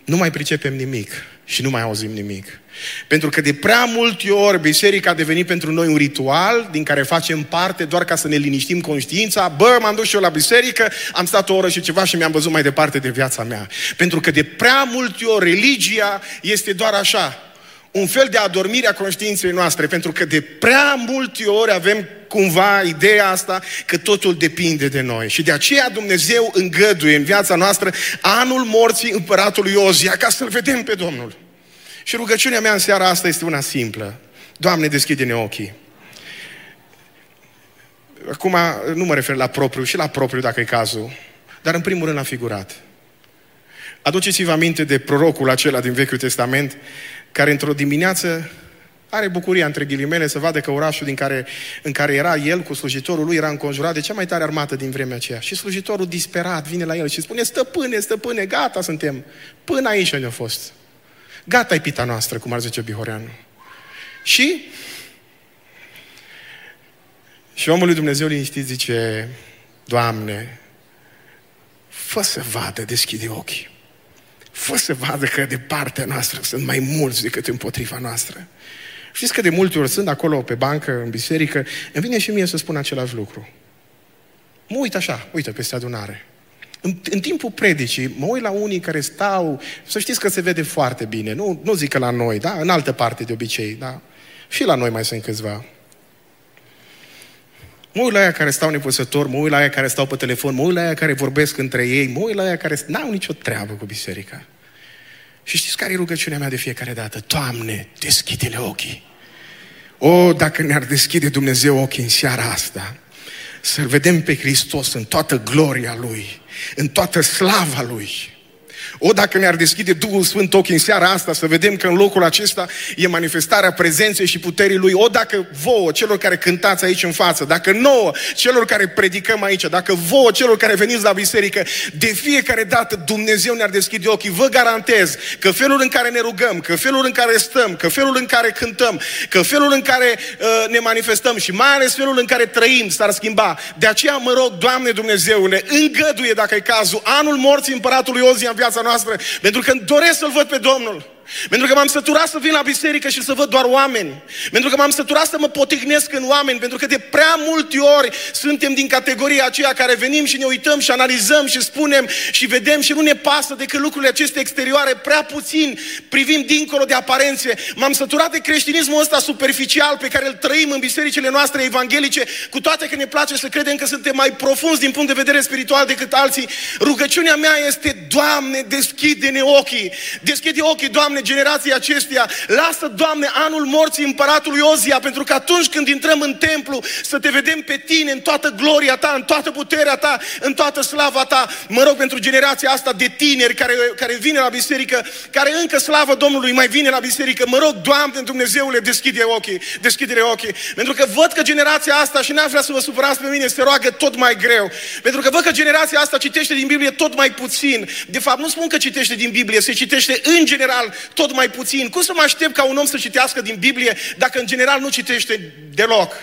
nu mai pricepem nimic și nu mai auzim nimic. Pentru că de prea multe ori biserica a devenit pentru noi un ritual din care facem parte doar ca să ne liniștim conștiința. Bă, m-am dus și eu la biserică, am stat o oră și ceva și mi-am văzut mai departe de viața mea. Pentru că de prea multe ori religia este doar așa, un fel de adormire a conștiinței noastre, pentru că de prea multe ori avem cumva ideea asta că totul depinde de noi. Și de aceea Dumnezeu îngăduie în viața noastră anul morții împăratului Ozia ca să-L vedem pe Domnul. Și rugăciunea mea în seara asta este una simplă. Doamne, deschide-ne ochii. Acum nu mă refer la propriu și la propriu dacă e cazul, dar în primul rând la figurat. Aduceți-vă aminte de prorocul acela din Vechiul Testament care într-o dimineață are bucuria, între ghilimele, să vadă că orașul din care, în care era el cu slujitorul lui era înconjurat de cea mai tare armată din vremea aceea. Și slujitorul disperat vine la el și spune, stăpâne, stăpâne, gata suntem. Până aici ne-a fost. Gata e pita noastră, cum ar zice Bihoreanu. Și și omul lui Dumnezeu liniștit zice, Doamne, fă să vadă, deschide ochii. Fă să vadă că de partea noastră sunt mai mulți decât împotriva noastră. Știți că de multe ori sunt acolo pe bancă, în biserică, îmi vine și mie să spun același lucru. Mă uit așa, uite, peste adunare. În, în timpul predicii, mă uit la unii care stau, să știți că se vede foarte bine, nu, nu zic că la noi, da? În altă parte de obicei, da? Și la noi mai sunt câțiva. Mă uit la aia care stau nepăsători, mă uit la aia care stau pe telefon, mă uit la aia care vorbesc între ei, mă uit la aia care n-au nicio treabă cu biserica. Și știți care e rugăciunea mea de fiecare dată? Doamne, deschide-le ochii. O, dacă ne-ar deschide Dumnezeu ochii în seara asta, să-L vedem pe Hristos în toată gloria Lui, în toată slava Lui. O, dacă ne-ar deschide Duhul Sfânt ochii în seara asta, să vedem că în locul acesta e manifestarea prezenței și puterii Lui. O, dacă vouă, celor care cântați aici în față, dacă nouă, celor care predicăm aici, dacă vouă, celor care veniți la biserică, de fiecare dată Dumnezeu ne-ar deschide ochii. Vă garantez că felul în care ne rugăm, că felul în care stăm, că felul în care cântăm, că felul în care uh, ne manifestăm și mai ales felul în care trăim s-ar schimba. De aceea mă rog, Doamne Dumnezeule, îngăduie, dacă e cazul, anul morții împăratului Ozia în viața noastră, pentru că doresc să-L văd pe Domnul. Pentru că m-am săturat să vin la biserică și să văd doar oameni. Pentru că m-am săturat să mă potignesc în oameni. Pentru că de prea multe ori suntem din categoria aceea care venim și ne uităm și analizăm și spunem și vedem și nu ne pasă decât lucrurile aceste exterioare prea puțin privim dincolo de aparențe. M-am săturat de creștinismul ăsta superficial pe care îl trăim în bisericile noastre evanghelice, cu toate că ne place să credem că suntem mai profunzi din punct de vedere spiritual decât alții. Rugăciunea mea este, Doamne, deschide-ne ochii. Deschide ochii, Doamne, Doamne, generația acestea, lasă, Doamne, anul morții împăratului Ozia, pentru că atunci când intrăm în templu, să te vedem pe tine în toată gloria ta, în toată puterea ta, în toată slava ta. Mă rog pentru generația asta de tineri care, care vine la biserică, care încă slavă Domnului mai vine la biserică. Mă rog, Doamne, Dumnezeule, deschide ochii, deschide ochii. Pentru că văd că generația asta, și n-aș vrea să vă supărați pe mine, se roagă tot mai greu. Pentru că văd că generația asta citește din Biblie tot mai puțin. De fapt, nu spun că citește din Biblie, se citește în general tot mai puțin. Cum să mă aștept ca un om să citească din Biblie dacă în general nu citește deloc?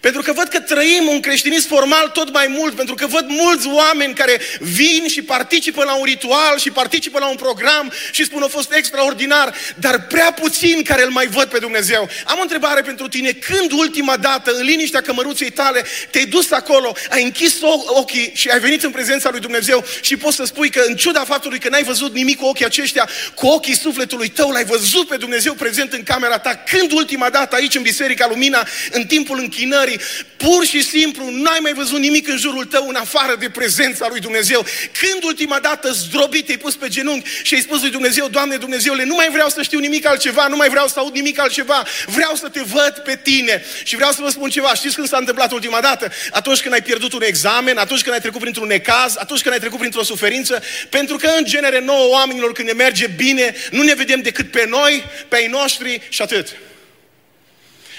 Pentru că văd că trăim un creștinism formal tot mai mult, pentru că văd mulți oameni care vin și participă la un ritual și participă la un program și spun a fost extraordinar, dar prea puțin care îl mai văd pe Dumnezeu. Am o întrebare pentru tine. Când ultima dată, în liniștea cămăruței tale, te-ai dus acolo, ai închis ochii și ai venit în prezența lui Dumnezeu și poți să spui că în ciuda faptului că n-ai văzut nimic cu ochii aceștia, cu ochii sufletului tău l-ai văzut pe Dumnezeu prezent în camera ta. Când ultima dată aici în Biserica Lumina, în timpul închinării, lucrării, pur și simplu n-ai mai văzut nimic în jurul tău în afară de prezența lui Dumnezeu. Când ultima dată zdrobit te-ai pus pe genunchi și ai spus lui Dumnezeu, Doamne Dumnezeule, nu mai vreau să știu nimic altceva, nu mai vreau să aud nimic altceva, vreau să te văd pe tine. Și vreau să vă spun ceva, știți când s-a întâmplat ultima dată? Atunci când ai pierdut un examen, atunci când ai trecut printr-un necaz, atunci când ai trecut printr-o suferință, pentru că în genere nouă oamenilor când ne merge bine, nu ne vedem decât pe noi, pe ai noștri și atât.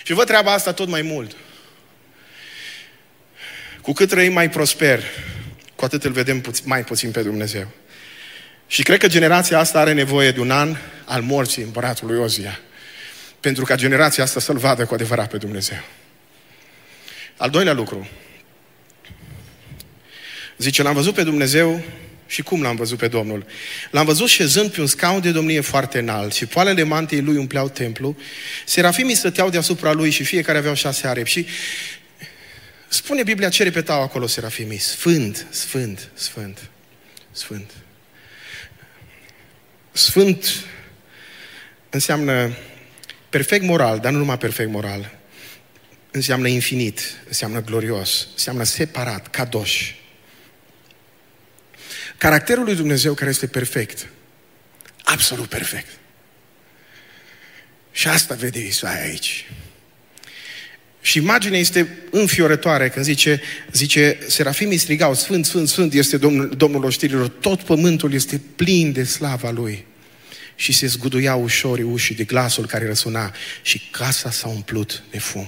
Și văd treaba asta tot mai mult. Cu cât trăim mai prosper, cu atât îl vedem puț- mai puțin pe Dumnezeu. Și cred că generația asta are nevoie de un an al morții împăratului Ozia. Pentru ca generația asta să-L vadă cu adevărat pe Dumnezeu. Al doilea lucru. Zice, l-am văzut pe Dumnezeu și cum l-am văzut pe Domnul? L-am văzut șezând pe un scaun de domnie foarte înalt și poalele mantiei lui umpleau templu. Serafimii stăteau deasupra lui și fiecare aveau șase arepi. Și Spune Biblia ce repetau acolo serafimii? Sfânt, sfânt, sfânt, sfânt. Sfânt înseamnă perfect moral, dar nu numai perfect moral. Înseamnă infinit, înseamnă glorios, înseamnă separat, cadoș. Caracterul lui Dumnezeu care este perfect, absolut perfect. Și asta vede Isaia aici. Și imaginea este înfiorătoare când zice, zice serafimii strigau, Sfânt, Sfânt, Sfânt este Domnul, Domnul oștirilor, tot pământul este plin de slava Lui. Și se zguduia ușor ușii de glasul care răsuna și casa s-a umplut de fum.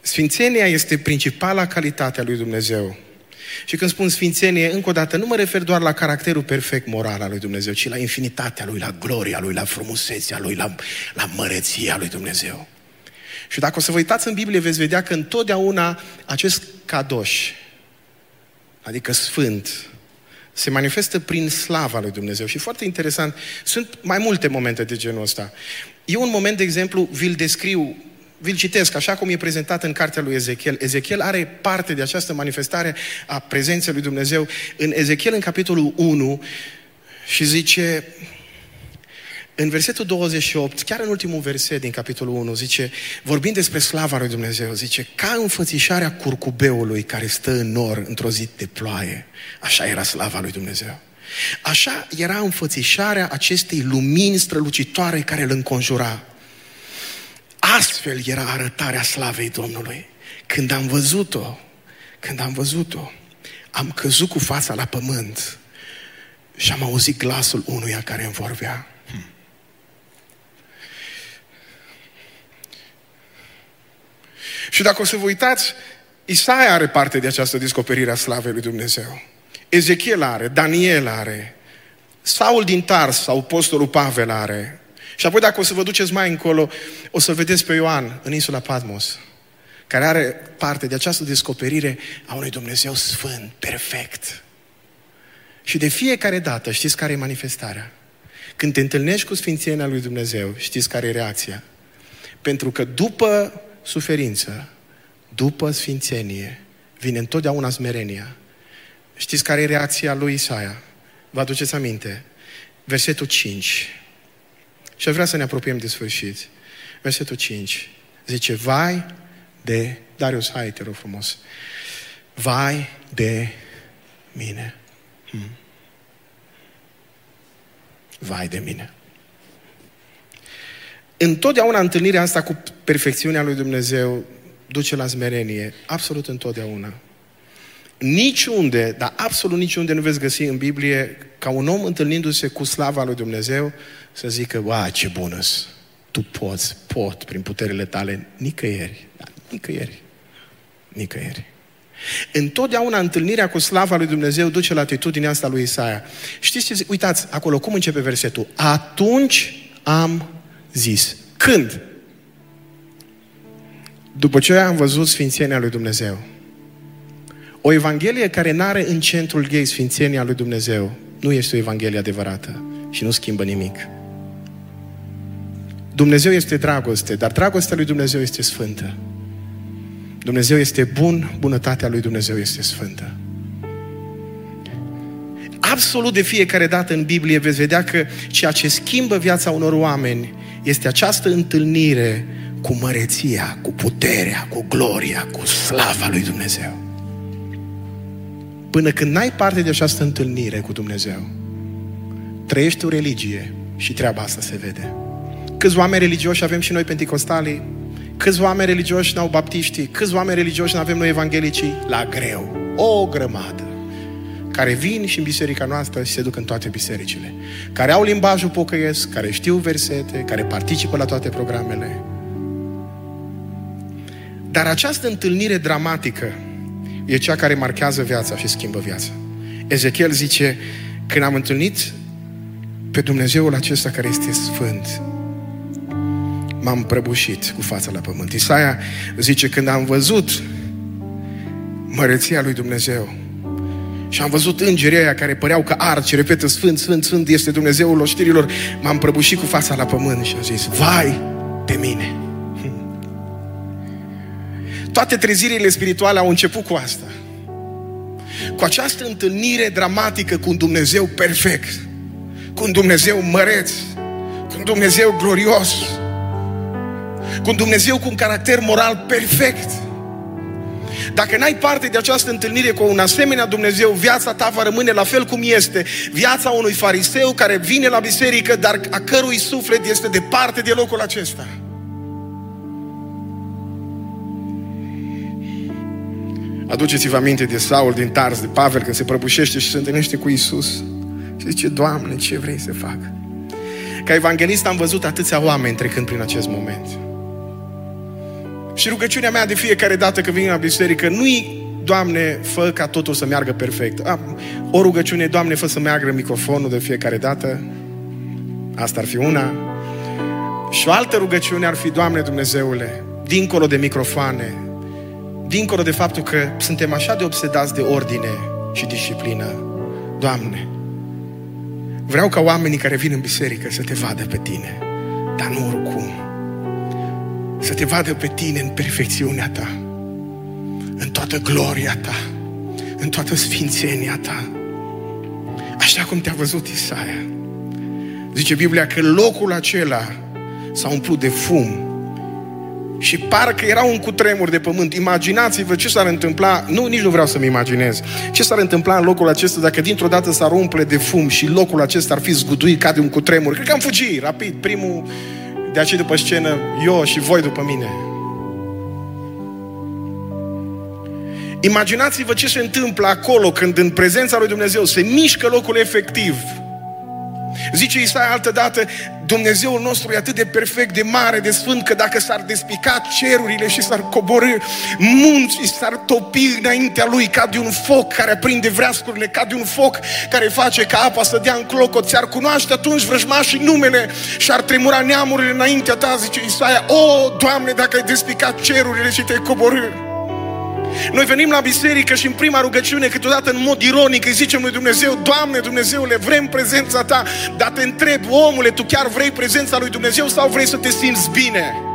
Sfințenia este principala calitate a lui Dumnezeu. Și când spun sfințenie, încă o dată, nu mă refer doar la caracterul perfect moral al lui Dumnezeu, ci la infinitatea lui, la gloria lui, la frumusețea lui, la, la măreția lui Dumnezeu. Și dacă o să vă uitați în Biblie, veți vedea că întotdeauna acest cadoș, adică sfânt, se manifestă prin slava lui Dumnezeu. Și foarte interesant, sunt mai multe momente de genul ăsta. Eu un moment, de exemplu, vi-l descriu vi-l citesc, așa cum e prezentat în cartea lui Ezechiel. Ezechiel are parte de această manifestare a prezenței lui Dumnezeu în Ezechiel, în capitolul 1, și zice, în versetul 28, chiar în ultimul verset din capitolul 1, zice, vorbind despre slava lui Dumnezeu, zice, ca înfățișarea curcubeului care stă în nor într-o zi de ploaie, așa era slava lui Dumnezeu. Așa era înfățișarea acestei lumini strălucitoare care îl înconjura. Astfel era arătarea slavei Domnului. Când am văzut-o, când am văzut-o, am căzut cu fața la pământ și am auzit glasul unuia care îmi vorbea. Și dacă o să vă uitați, Isaia are parte de această descoperire a slavei lui Dumnezeu. Ezechiel are, Daniel are, Saul din Tars sau apostolul Pavel are. Și apoi dacă o să vă duceți mai încolo, o să vedeți pe Ioan în insula Patmos, care are parte de această descoperire a unui Dumnezeu sfânt, perfect. Și de fiecare dată, știți care e manifestarea? Când te întâlnești cu Sfințenia lui Dumnezeu, știți care e reacția? Pentru că după suferință, după Sfințenie, vine întotdeauna smerenia. Știți care e reacția lui Isaia? Vă aduceți aminte? Versetul 5. Și aș vrea să ne apropiem de sfârșit. Versetul 5. Zice, vai de... Darius, hai, te rog frumos. Vai de mine. Hmm. Vai de mine. Întotdeauna întâlnirea asta cu perfecțiunea lui Dumnezeu duce la smerenie. Absolut întotdeauna. Niciunde, dar absolut niciunde nu veți găsi în Biblie ca un om întâlnindu-se cu slava lui Dumnezeu să zică, wa, ce bună tu poți, pot, prin puterile tale, nicăieri, da, nicăieri, nicăieri. Întotdeauna întâlnirea cu slava lui Dumnezeu duce la atitudinea asta lui Isaia. Știți ce zic? Uitați, acolo, cum începe versetul? Atunci am zis. Când? După ce am văzut sfințenia lui Dumnezeu. O Evanghelie care nu are în centrul ei sfințenia lui Dumnezeu nu este o Evanghelie adevărată și nu schimbă nimic. Dumnezeu este dragoste, dar dragostea lui Dumnezeu este sfântă. Dumnezeu este bun, bunătatea lui Dumnezeu este sfântă. Absolut de fiecare dată în Biblie veți vedea că ceea ce schimbă viața unor oameni este această întâlnire cu măreția, cu puterea, cu gloria, cu slava lui Dumnezeu. Până când n-ai parte de această întâlnire cu Dumnezeu, trăiești o religie și treaba asta se vede. Câți oameni religioși avem și noi penticostalii? Câți oameni religioși n-au baptiștii? Câți oameni religioși n-avem noi evanghelicii? La greu. O grămadă. Care vin și în biserica noastră și se duc în toate bisericile. Care au limbajul pocăiesc, care știu versete, care participă la toate programele. Dar această întâlnire dramatică e cea care marchează viața și schimbă viața. Ezechiel zice, când am întâlnit pe Dumnezeul acesta care este sfânt, m-am prăbușit cu fața la pământ. Isaia zice, când am văzut măreția lui Dumnezeu și am văzut îngerii aia care păreau că ard și repetă Sfânt, Sfânt, Sfânt este Dumnezeul oștirilor, m-am prăbușit cu fața la pământ și am zis, vai de mine! (laughs) Toate trezirile spirituale au început cu asta. Cu această întâlnire dramatică cu un Dumnezeu perfect, cu un Dumnezeu măreț, cu un Dumnezeu glorios, cu un Dumnezeu cu un caracter moral perfect. Dacă n-ai parte de această întâlnire cu un asemenea Dumnezeu, viața ta va rămâne la fel cum este. Viața unui fariseu care vine la biserică, dar a cărui suflet este departe de locul acesta. Aduceți-vă aminte de Saul din Tars, de Pavel, când se prăbușește și se întâlnește cu Isus. Și zice, Doamne, ce vrei să fac? Ca evanghelist am văzut atâția oameni trecând prin acest moment. Și rugăciunea mea de fiecare dată când vin la biserică nu-i Doamne, fă ca totul să meargă perfect. O rugăciune, Doamne, fă să meargă microfonul de fiecare dată. Asta ar fi una. Și o altă rugăciune ar fi, Doamne Dumnezeule, dincolo de microfoane, dincolo de faptul că suntem așa de obsedați de ordine și disciplină, Doamne, vreau ca oamenii care vin în biserică să te vadă pe Tine, dar nu oricum. Să te vadă pe tine în perfecțiunea ta, în toată gloria ta, în toată sfințenia ta, așa cum te-a văzut Isaia. Zice Biblia că locul acela s-a umplut de fum și parcă era un cutremur de pământ. Imaginați-vă ce s-ar întâmpla, nu, nici nu vreau să-mi imaginez, ce s-ar întâmpla în locul acesta dacă dintr-o dată s-ar umple de fum și locul acesta ar fi zguduit ca de un cutremur. Cred că am fugit rapid, primul de aceea după scenă, eu și voi după mine. Imaginați-vă ce se întâmplă acolo când în prezența lui Dumnezeu se mișcă locul efectiv. Zice Isaia altă dată, Dumnezeul nostru e atât de perfect, de mare, de sfânt, că dacă s-ar despica cerurile și s-ar coborâ munții, s-ar topi înaintea Lui ca de un foc care aprinde vreascurile, ca de un foc care face ca apa să dea în clocot, ți-ar cunoaște atunci vrăjmașii numele și ar tremura neamurile înaintea ta, zice Isaia, o, Doamne, dacă ai despicat cerurile și te-ai coborât. Noi venim la biserică și în prima rugăciune, câteodată în mod ironic, îi zicem lui Dumnezeu, Doamne Dumnezeule, vrem prezența Ta, dar te întreb, omule, tu chiar vrei prezența lui Dumnezeu sau vrei să te simți bine?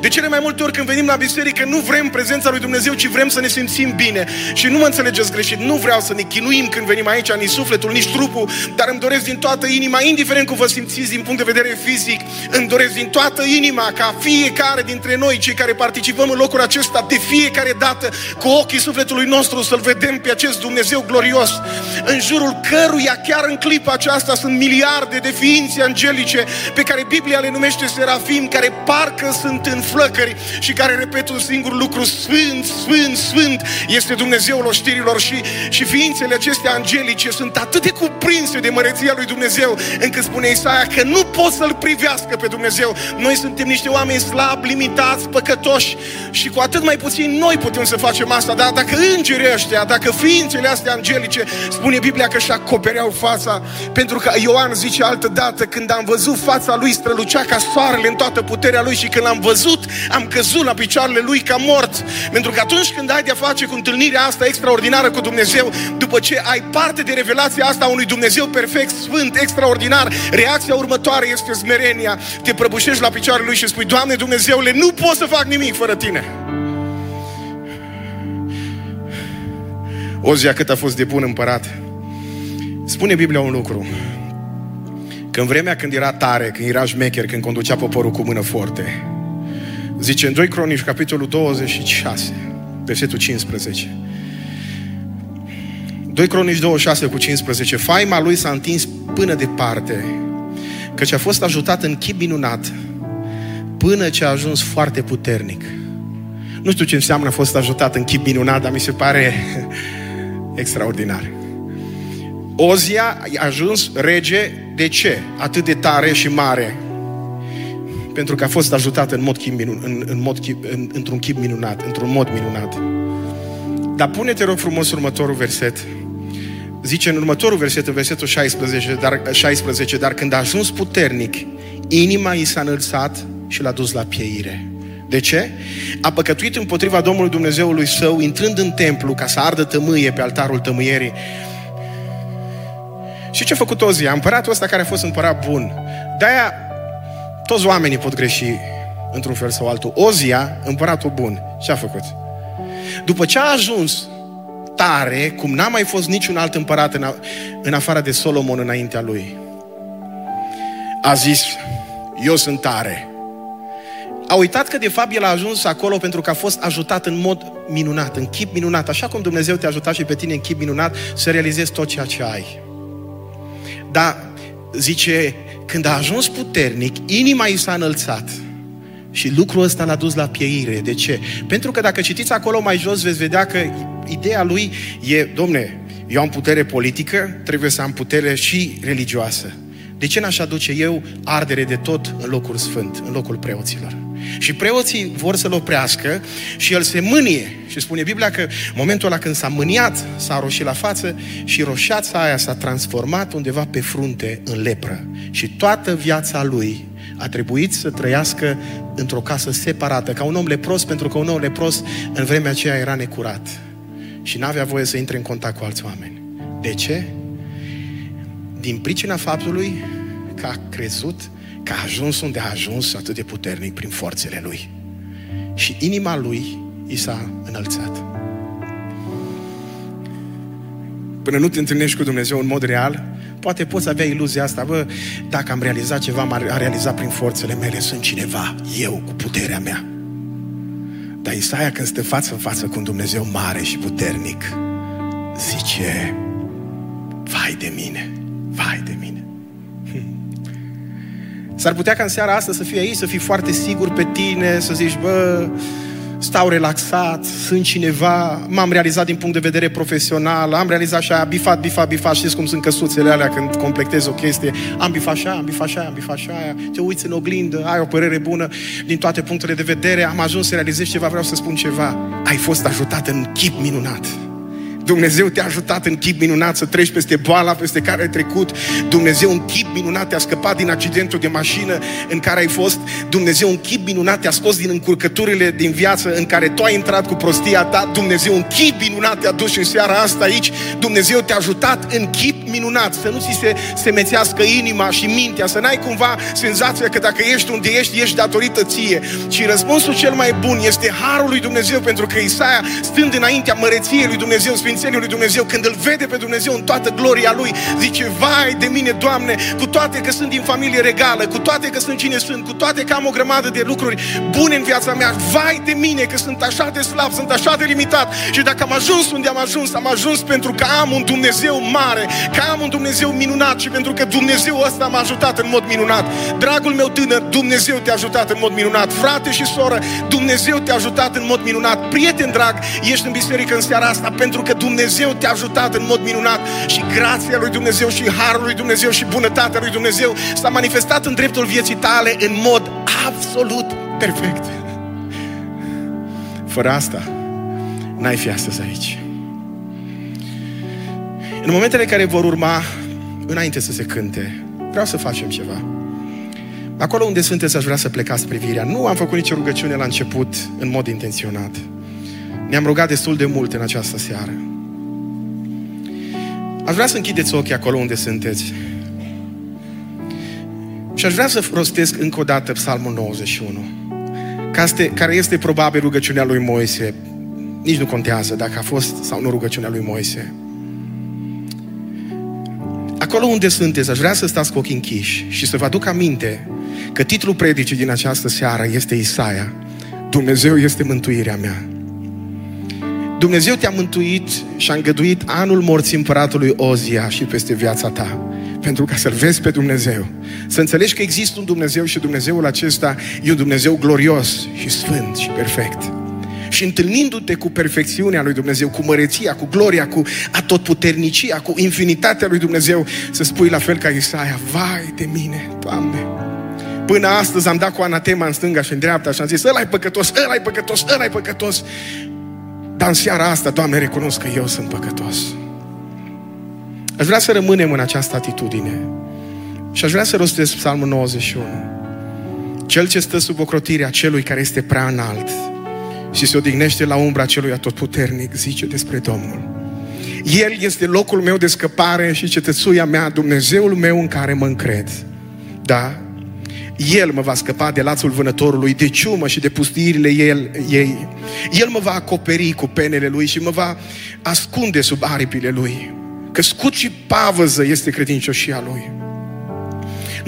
De cele mai multe ori când venim la biserică nu vrem prezența lui Dumnezeu, ci vrem să ne simțim bine. Și nu mă înțelegeți greșit, nu vreau să ne chinuim când venim aici, nici sufletul, nici trupul, dar îmi doresc din toată inima, indiferent cum vă simțiți din punct de vedere fizic, îmi doresc din toată inima ca fiecare dintre noi, cei care participăm în locul acesta, de fiecare dată, cu ochii sufletului nostru, să-L vedem pe acest Dumnezeu glorios, în jurul căruia chiar în clipa aceasta sunt miliarde de ființe angelice pe care Biblia le numește serafim, care parcă sunt în flăcări și care repetă un singur lucru, Sfânt, Sfânt, Sfânt, este Dumnezeul oștirilor și, și ființele acestea angelice sunt atât de cuprinse de măreția lui Dumnezeu, încât spune Isaia că nu pot să-L privească pe Dumnezeu. Noi suntem niște oameni slabi, limitați, păcătoși și cu atât mai puțin noi putem să facem asta, dar dacă îngerii ăștia, dacă ființele astea angelice, spune Biblia că și acopereau fața, pentru că Ioan zice altă dată, când am văzut fața lui strălucea ca soarele în toată puterea lui și când l-am văzut văzut, am căzut la picioarele lui ca mort. Pentru că atunci când ai de-a face cu întâlnirea asta extraordinară cu Dumnezeu, după ce ai parte de revelația asta a unui Dumnezeu perfect, sfânt, extraordinar, reacția următoare este smerenia. Te prăbușești la picioarele lui și spui, Doamne Dumnezeule, nu pot să fac nimic fără Tine. Ozia cât a fost de bun împărat. Spune Biblia un lucru. Că în vremea când era tare, când era șmecher, când conducea poporul cu mână forte, Zice în 2 Cronici, capitolul 26, versetul 15. 2 Cronici 26 cu 15. Faima lui s-a întins până departe, căci a fost ajutat în chip minunat, până ce a ajuns foarte puternic. Nu știu ce înseamnă a fost ajutat în chip minunat, dar mi se pare (laughs) extraordinar. Ozia a ajuns rege de ce? Atât de tare și mare pentru că a fost ajutat în mod chip minun, în, în mod chip, în, într-un chip minunat, într-un mod minunat. Dar pune-te rog frumos următorul verset. Zice în următorul verset, în versetul 16, dar, 16, dar când a ajuns puternic, inima i s-a înălțat și l-a dus la pieire. De ce? A păcătuit împotriva Domnului Dumnezeului său, intrând în templu ca să ardă tămâie pe altarul tămâierii. Și ce a făcut Ozia? Împăratul ăsta care a fost împărat bun. De-aia toți oamenii pot greși într-un fel sau altul. Ozia, împăratul bun, ce a făcut? După ce a ajuns tare, cum n-a mai fost niciun alt împărat în, a, în afară de Solomon înaintea lui, a zis, eu sunt tare. A uitat că de fapt el a ajuns acolo pentru că a fost ajutat în mod minunat, în chip minunat, așa cum Dumnezeu te-a ajutat și pe tine în chip minunat să realizezi tot ceea ce ai. Dar zice când a ajuns puternic, inima i s-a înălțat. Și lucrul ăsta l-a dus la pieire. De ce? Pentru că dacă citiți acolo mai jos, veți vedea că ideea lui e, domne, eu am putere politică, trebuie să am putere și religioasă. De ce n-aș aduce eu ardere de tot în locul sfânt, în locul preoților? Și preoții vor să-l oprească și el se mânie. Și spune Biblia că momentul ăla când s-a mâniat, s-a roșit la față și roșeața aia s-a transformat undeva pe frunte în lepră. Și toată viața lui a trebuit să trăiască într-o casă separată, ca un om lepros, pentru că un om lepros în vremea aceea era necurat. Și n-avea voie să intre în contact cu alți oameni. De ce? Din pricina faptului că a crezut că a ajuns unde a ajuns atât de puternic prin forțele lui. Și inima lui i s-a înălțat. Până nu te întâlnești cu Dumnezeu în mod real, poate poți avea iluzia asta, bă, dacă am realizat ceva, am realizat prin forțele mele, sunt cineva, eu, cu puterea mea. Dar Isaia când stă față în față cu un Dumnezeu mare și puternic, zice, vai de mine, vai de mine. S-ar putea ca în seara asta să fii aici, să fii foarte sigur pe tine, să zici, bă, stau relaxat, sunt cineva, m-am realizat din punct de vedere profesional, am realizat așa, bifat, bifat, bifat, știți cum sunt căsuțele alea când completezi o chestie, am bifat așa, am bifat așa, am bifat așa, te uiți în oglindă, ai o părere bună din toate punctele de vedere, am ajuns să realizez ceva, vreau să spun ceva, ai fost ajutat în chip minunat. Dumnezeu te-a ajutat în chip minunat să treci peste boala peste care ai trecut. Dumnezeu în chip minunat te-a scăpat din accidentul de mașină în care ai fost. Dumnezeu în chip minunat te-a scos din încurcăturile din viață în care tu ai intrat cu prostia ta. Dumnezeu în chip minunat te-a dus în seara asta aici. Dumnezeu te-a ajutat în chip minunat. Să nu ți se semețească inima și mintea, să n-ai cumva senzația că dacă ești unde ești, ești datorită ție. Și răspunsul cel mai bun este harul lui Dumnezeu, pentru că Isaia, stând înaintea măreției lui Dumnezeu, Sfinț sfințeniul lui Dumnezeu, când îl vede pe Dumnezeu în toată gloria lui, zice, vai de mine, Doamne, cu toate că sunt din familie regală, cu toate că sunt cine sunt, cu toate că am o grămadă de lucruri bune în viața mea, vai de mine că sunt așa de slab, sunt așa de limitat și dacă am ajuns unde am ajuns, am ajuns pentru că am un Dumnezeu mare, că am un Dumnezeu minunat și pentru că Dumnezeu ăsta m-a ajutat în mod minunat. Dragul meu tânăr, Dumnezeu te-a ajutat în mod minunat. Frate și soră, Dumnezeu te-a ajutat în mod minunat. Prieten drag, ești în biserică în seara asta pentru că Dumnezeu Dumnezeu te-a ajutat în mod minunat și grația lui Dumnezeu și harul lui Dumnezeu și bunătatea lui Dumnezeu s-a manifestat în dreptul vieții tale în mod absolut perfect. Fără asta, n-ai fi astăzi aici. În momentele care vor urma, înainte să se cânte, vreau să facem ceva. Acolo unde sunteți, aș vrea să plecați privirea. Nu am făcut nicio rugăciune la început, în mod intenționat. Ne-am rugat destul de mult în această seară. Aș vrea să închideți ochii acolo unde sunteți. Și aș vrea să rostesc încă o dată Psalmul 91, care este probabil rugăciunea lui Moise. Nici nu contează dacă a fost sau nu rugăciunea lui Moise. Acolo unde sunteți, aș vrea să stați cu ochii închiși și să vă aduc aminte că titlul predicii din această seară este Isaia. Dumnezeu este mântuirea mea. Dumnezeu te-a mântuit și a îngăduit anul morții împăratului Ozia și peste viața ta. Pentru ca să-L vezi pe Dumnezeu. Să înțelegi că există un Dumnezeu și Dumnezeul acesta e un Dumnezeu glorios și sfânt și perfect. Și întâlnindu-te cu perfecțiunea lui Dumnezeu, cu măreția, cu gloria, cu atotputernicia, cu infinitatea lui Dumnezeu, să spui la fel ca Isaia, vai de mine, Doamne, Până astăzi am dat cu anatema în stânga și în dreapta și am zis, ăla-i păcătos, ăla-i păcătos, ăla-i păcătos. Dar în seara asta, Doamne, recunosc că eu sunt păcătos. Aș vrea să rămânem în această atitudine. Și aș vrea să rostesc Psalmul 91. Cel ce stă sub ocrotirea celui care este prea înalt și se odihnește la umbra celui atotputernic, zice despre Domnul. El este locul meu de scăpare și cetățuia mea, Dumnezeul meu în care mă încred. Da, el mă va scăpa de lațul vânătorului, de ciumă și de pustiirile el, ei. El mă va acoperi cu penele lui și mă va ascunde sub aripile lui. Că scut și pavăză este credincioșia lui.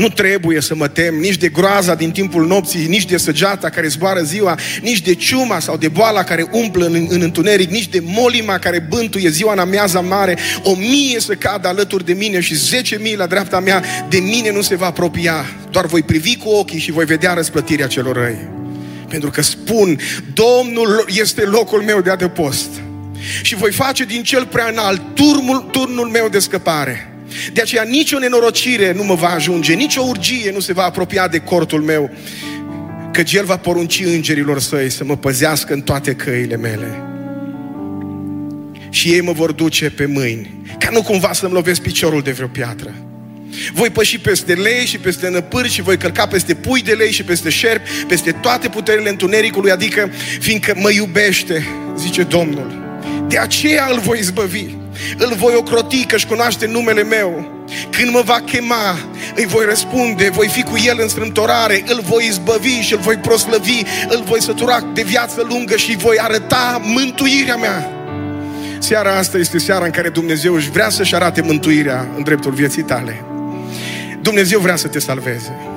Nu trebuie să mă tem nici de groaza din timpul nopții, nici de săgeata care zboară ziua, nici de ciuma sau de boala care umplă în, în întuneric, nici de molima care bântuie ziua în amiaza mare. O mie să cadă alături de mine și zece mii la dreapta mea, de mine nu se va apropia. Doar voi privi cu ochii și voi vedea răsplătirea celor răi. Pentru că spun, Domnul este locul meu de adăpost. Și voi face din cel prea înalt turnul, turnul meu de scăpare. De aceea nicio nenorocire nu mă va ajunge, nicio urgie nu se va apropia de cortul meu, că El va porunci îngerilor săi să mă păzească în toate căile mele. Și ei mă vor duce pe mâini, ca nu cumva să-mi lovesc piciorul de vreo piatră. Voi păși peste lei și peste năpâri și voi călca peste pui de lei și peste șerpi, peste toate puterile întunericului, adică fiindcă mă iubește, zice Domnul. De aceea îl voi izbăvi îl voi ocroti că-și cunoaște numele meu. Când mă va chema, îi voi răspunde, voi fi cu El în strâmtorare, îl voi izbăvi și îl voi proslăvi, îl voi sătura de viață lungă și îi voi arăta mântuirea mea. Seara asta este seara în care Dumnezeu își vrea să-și arate mântuirea în dreptul vieții tale. Dumnezeu vrea să te salveze.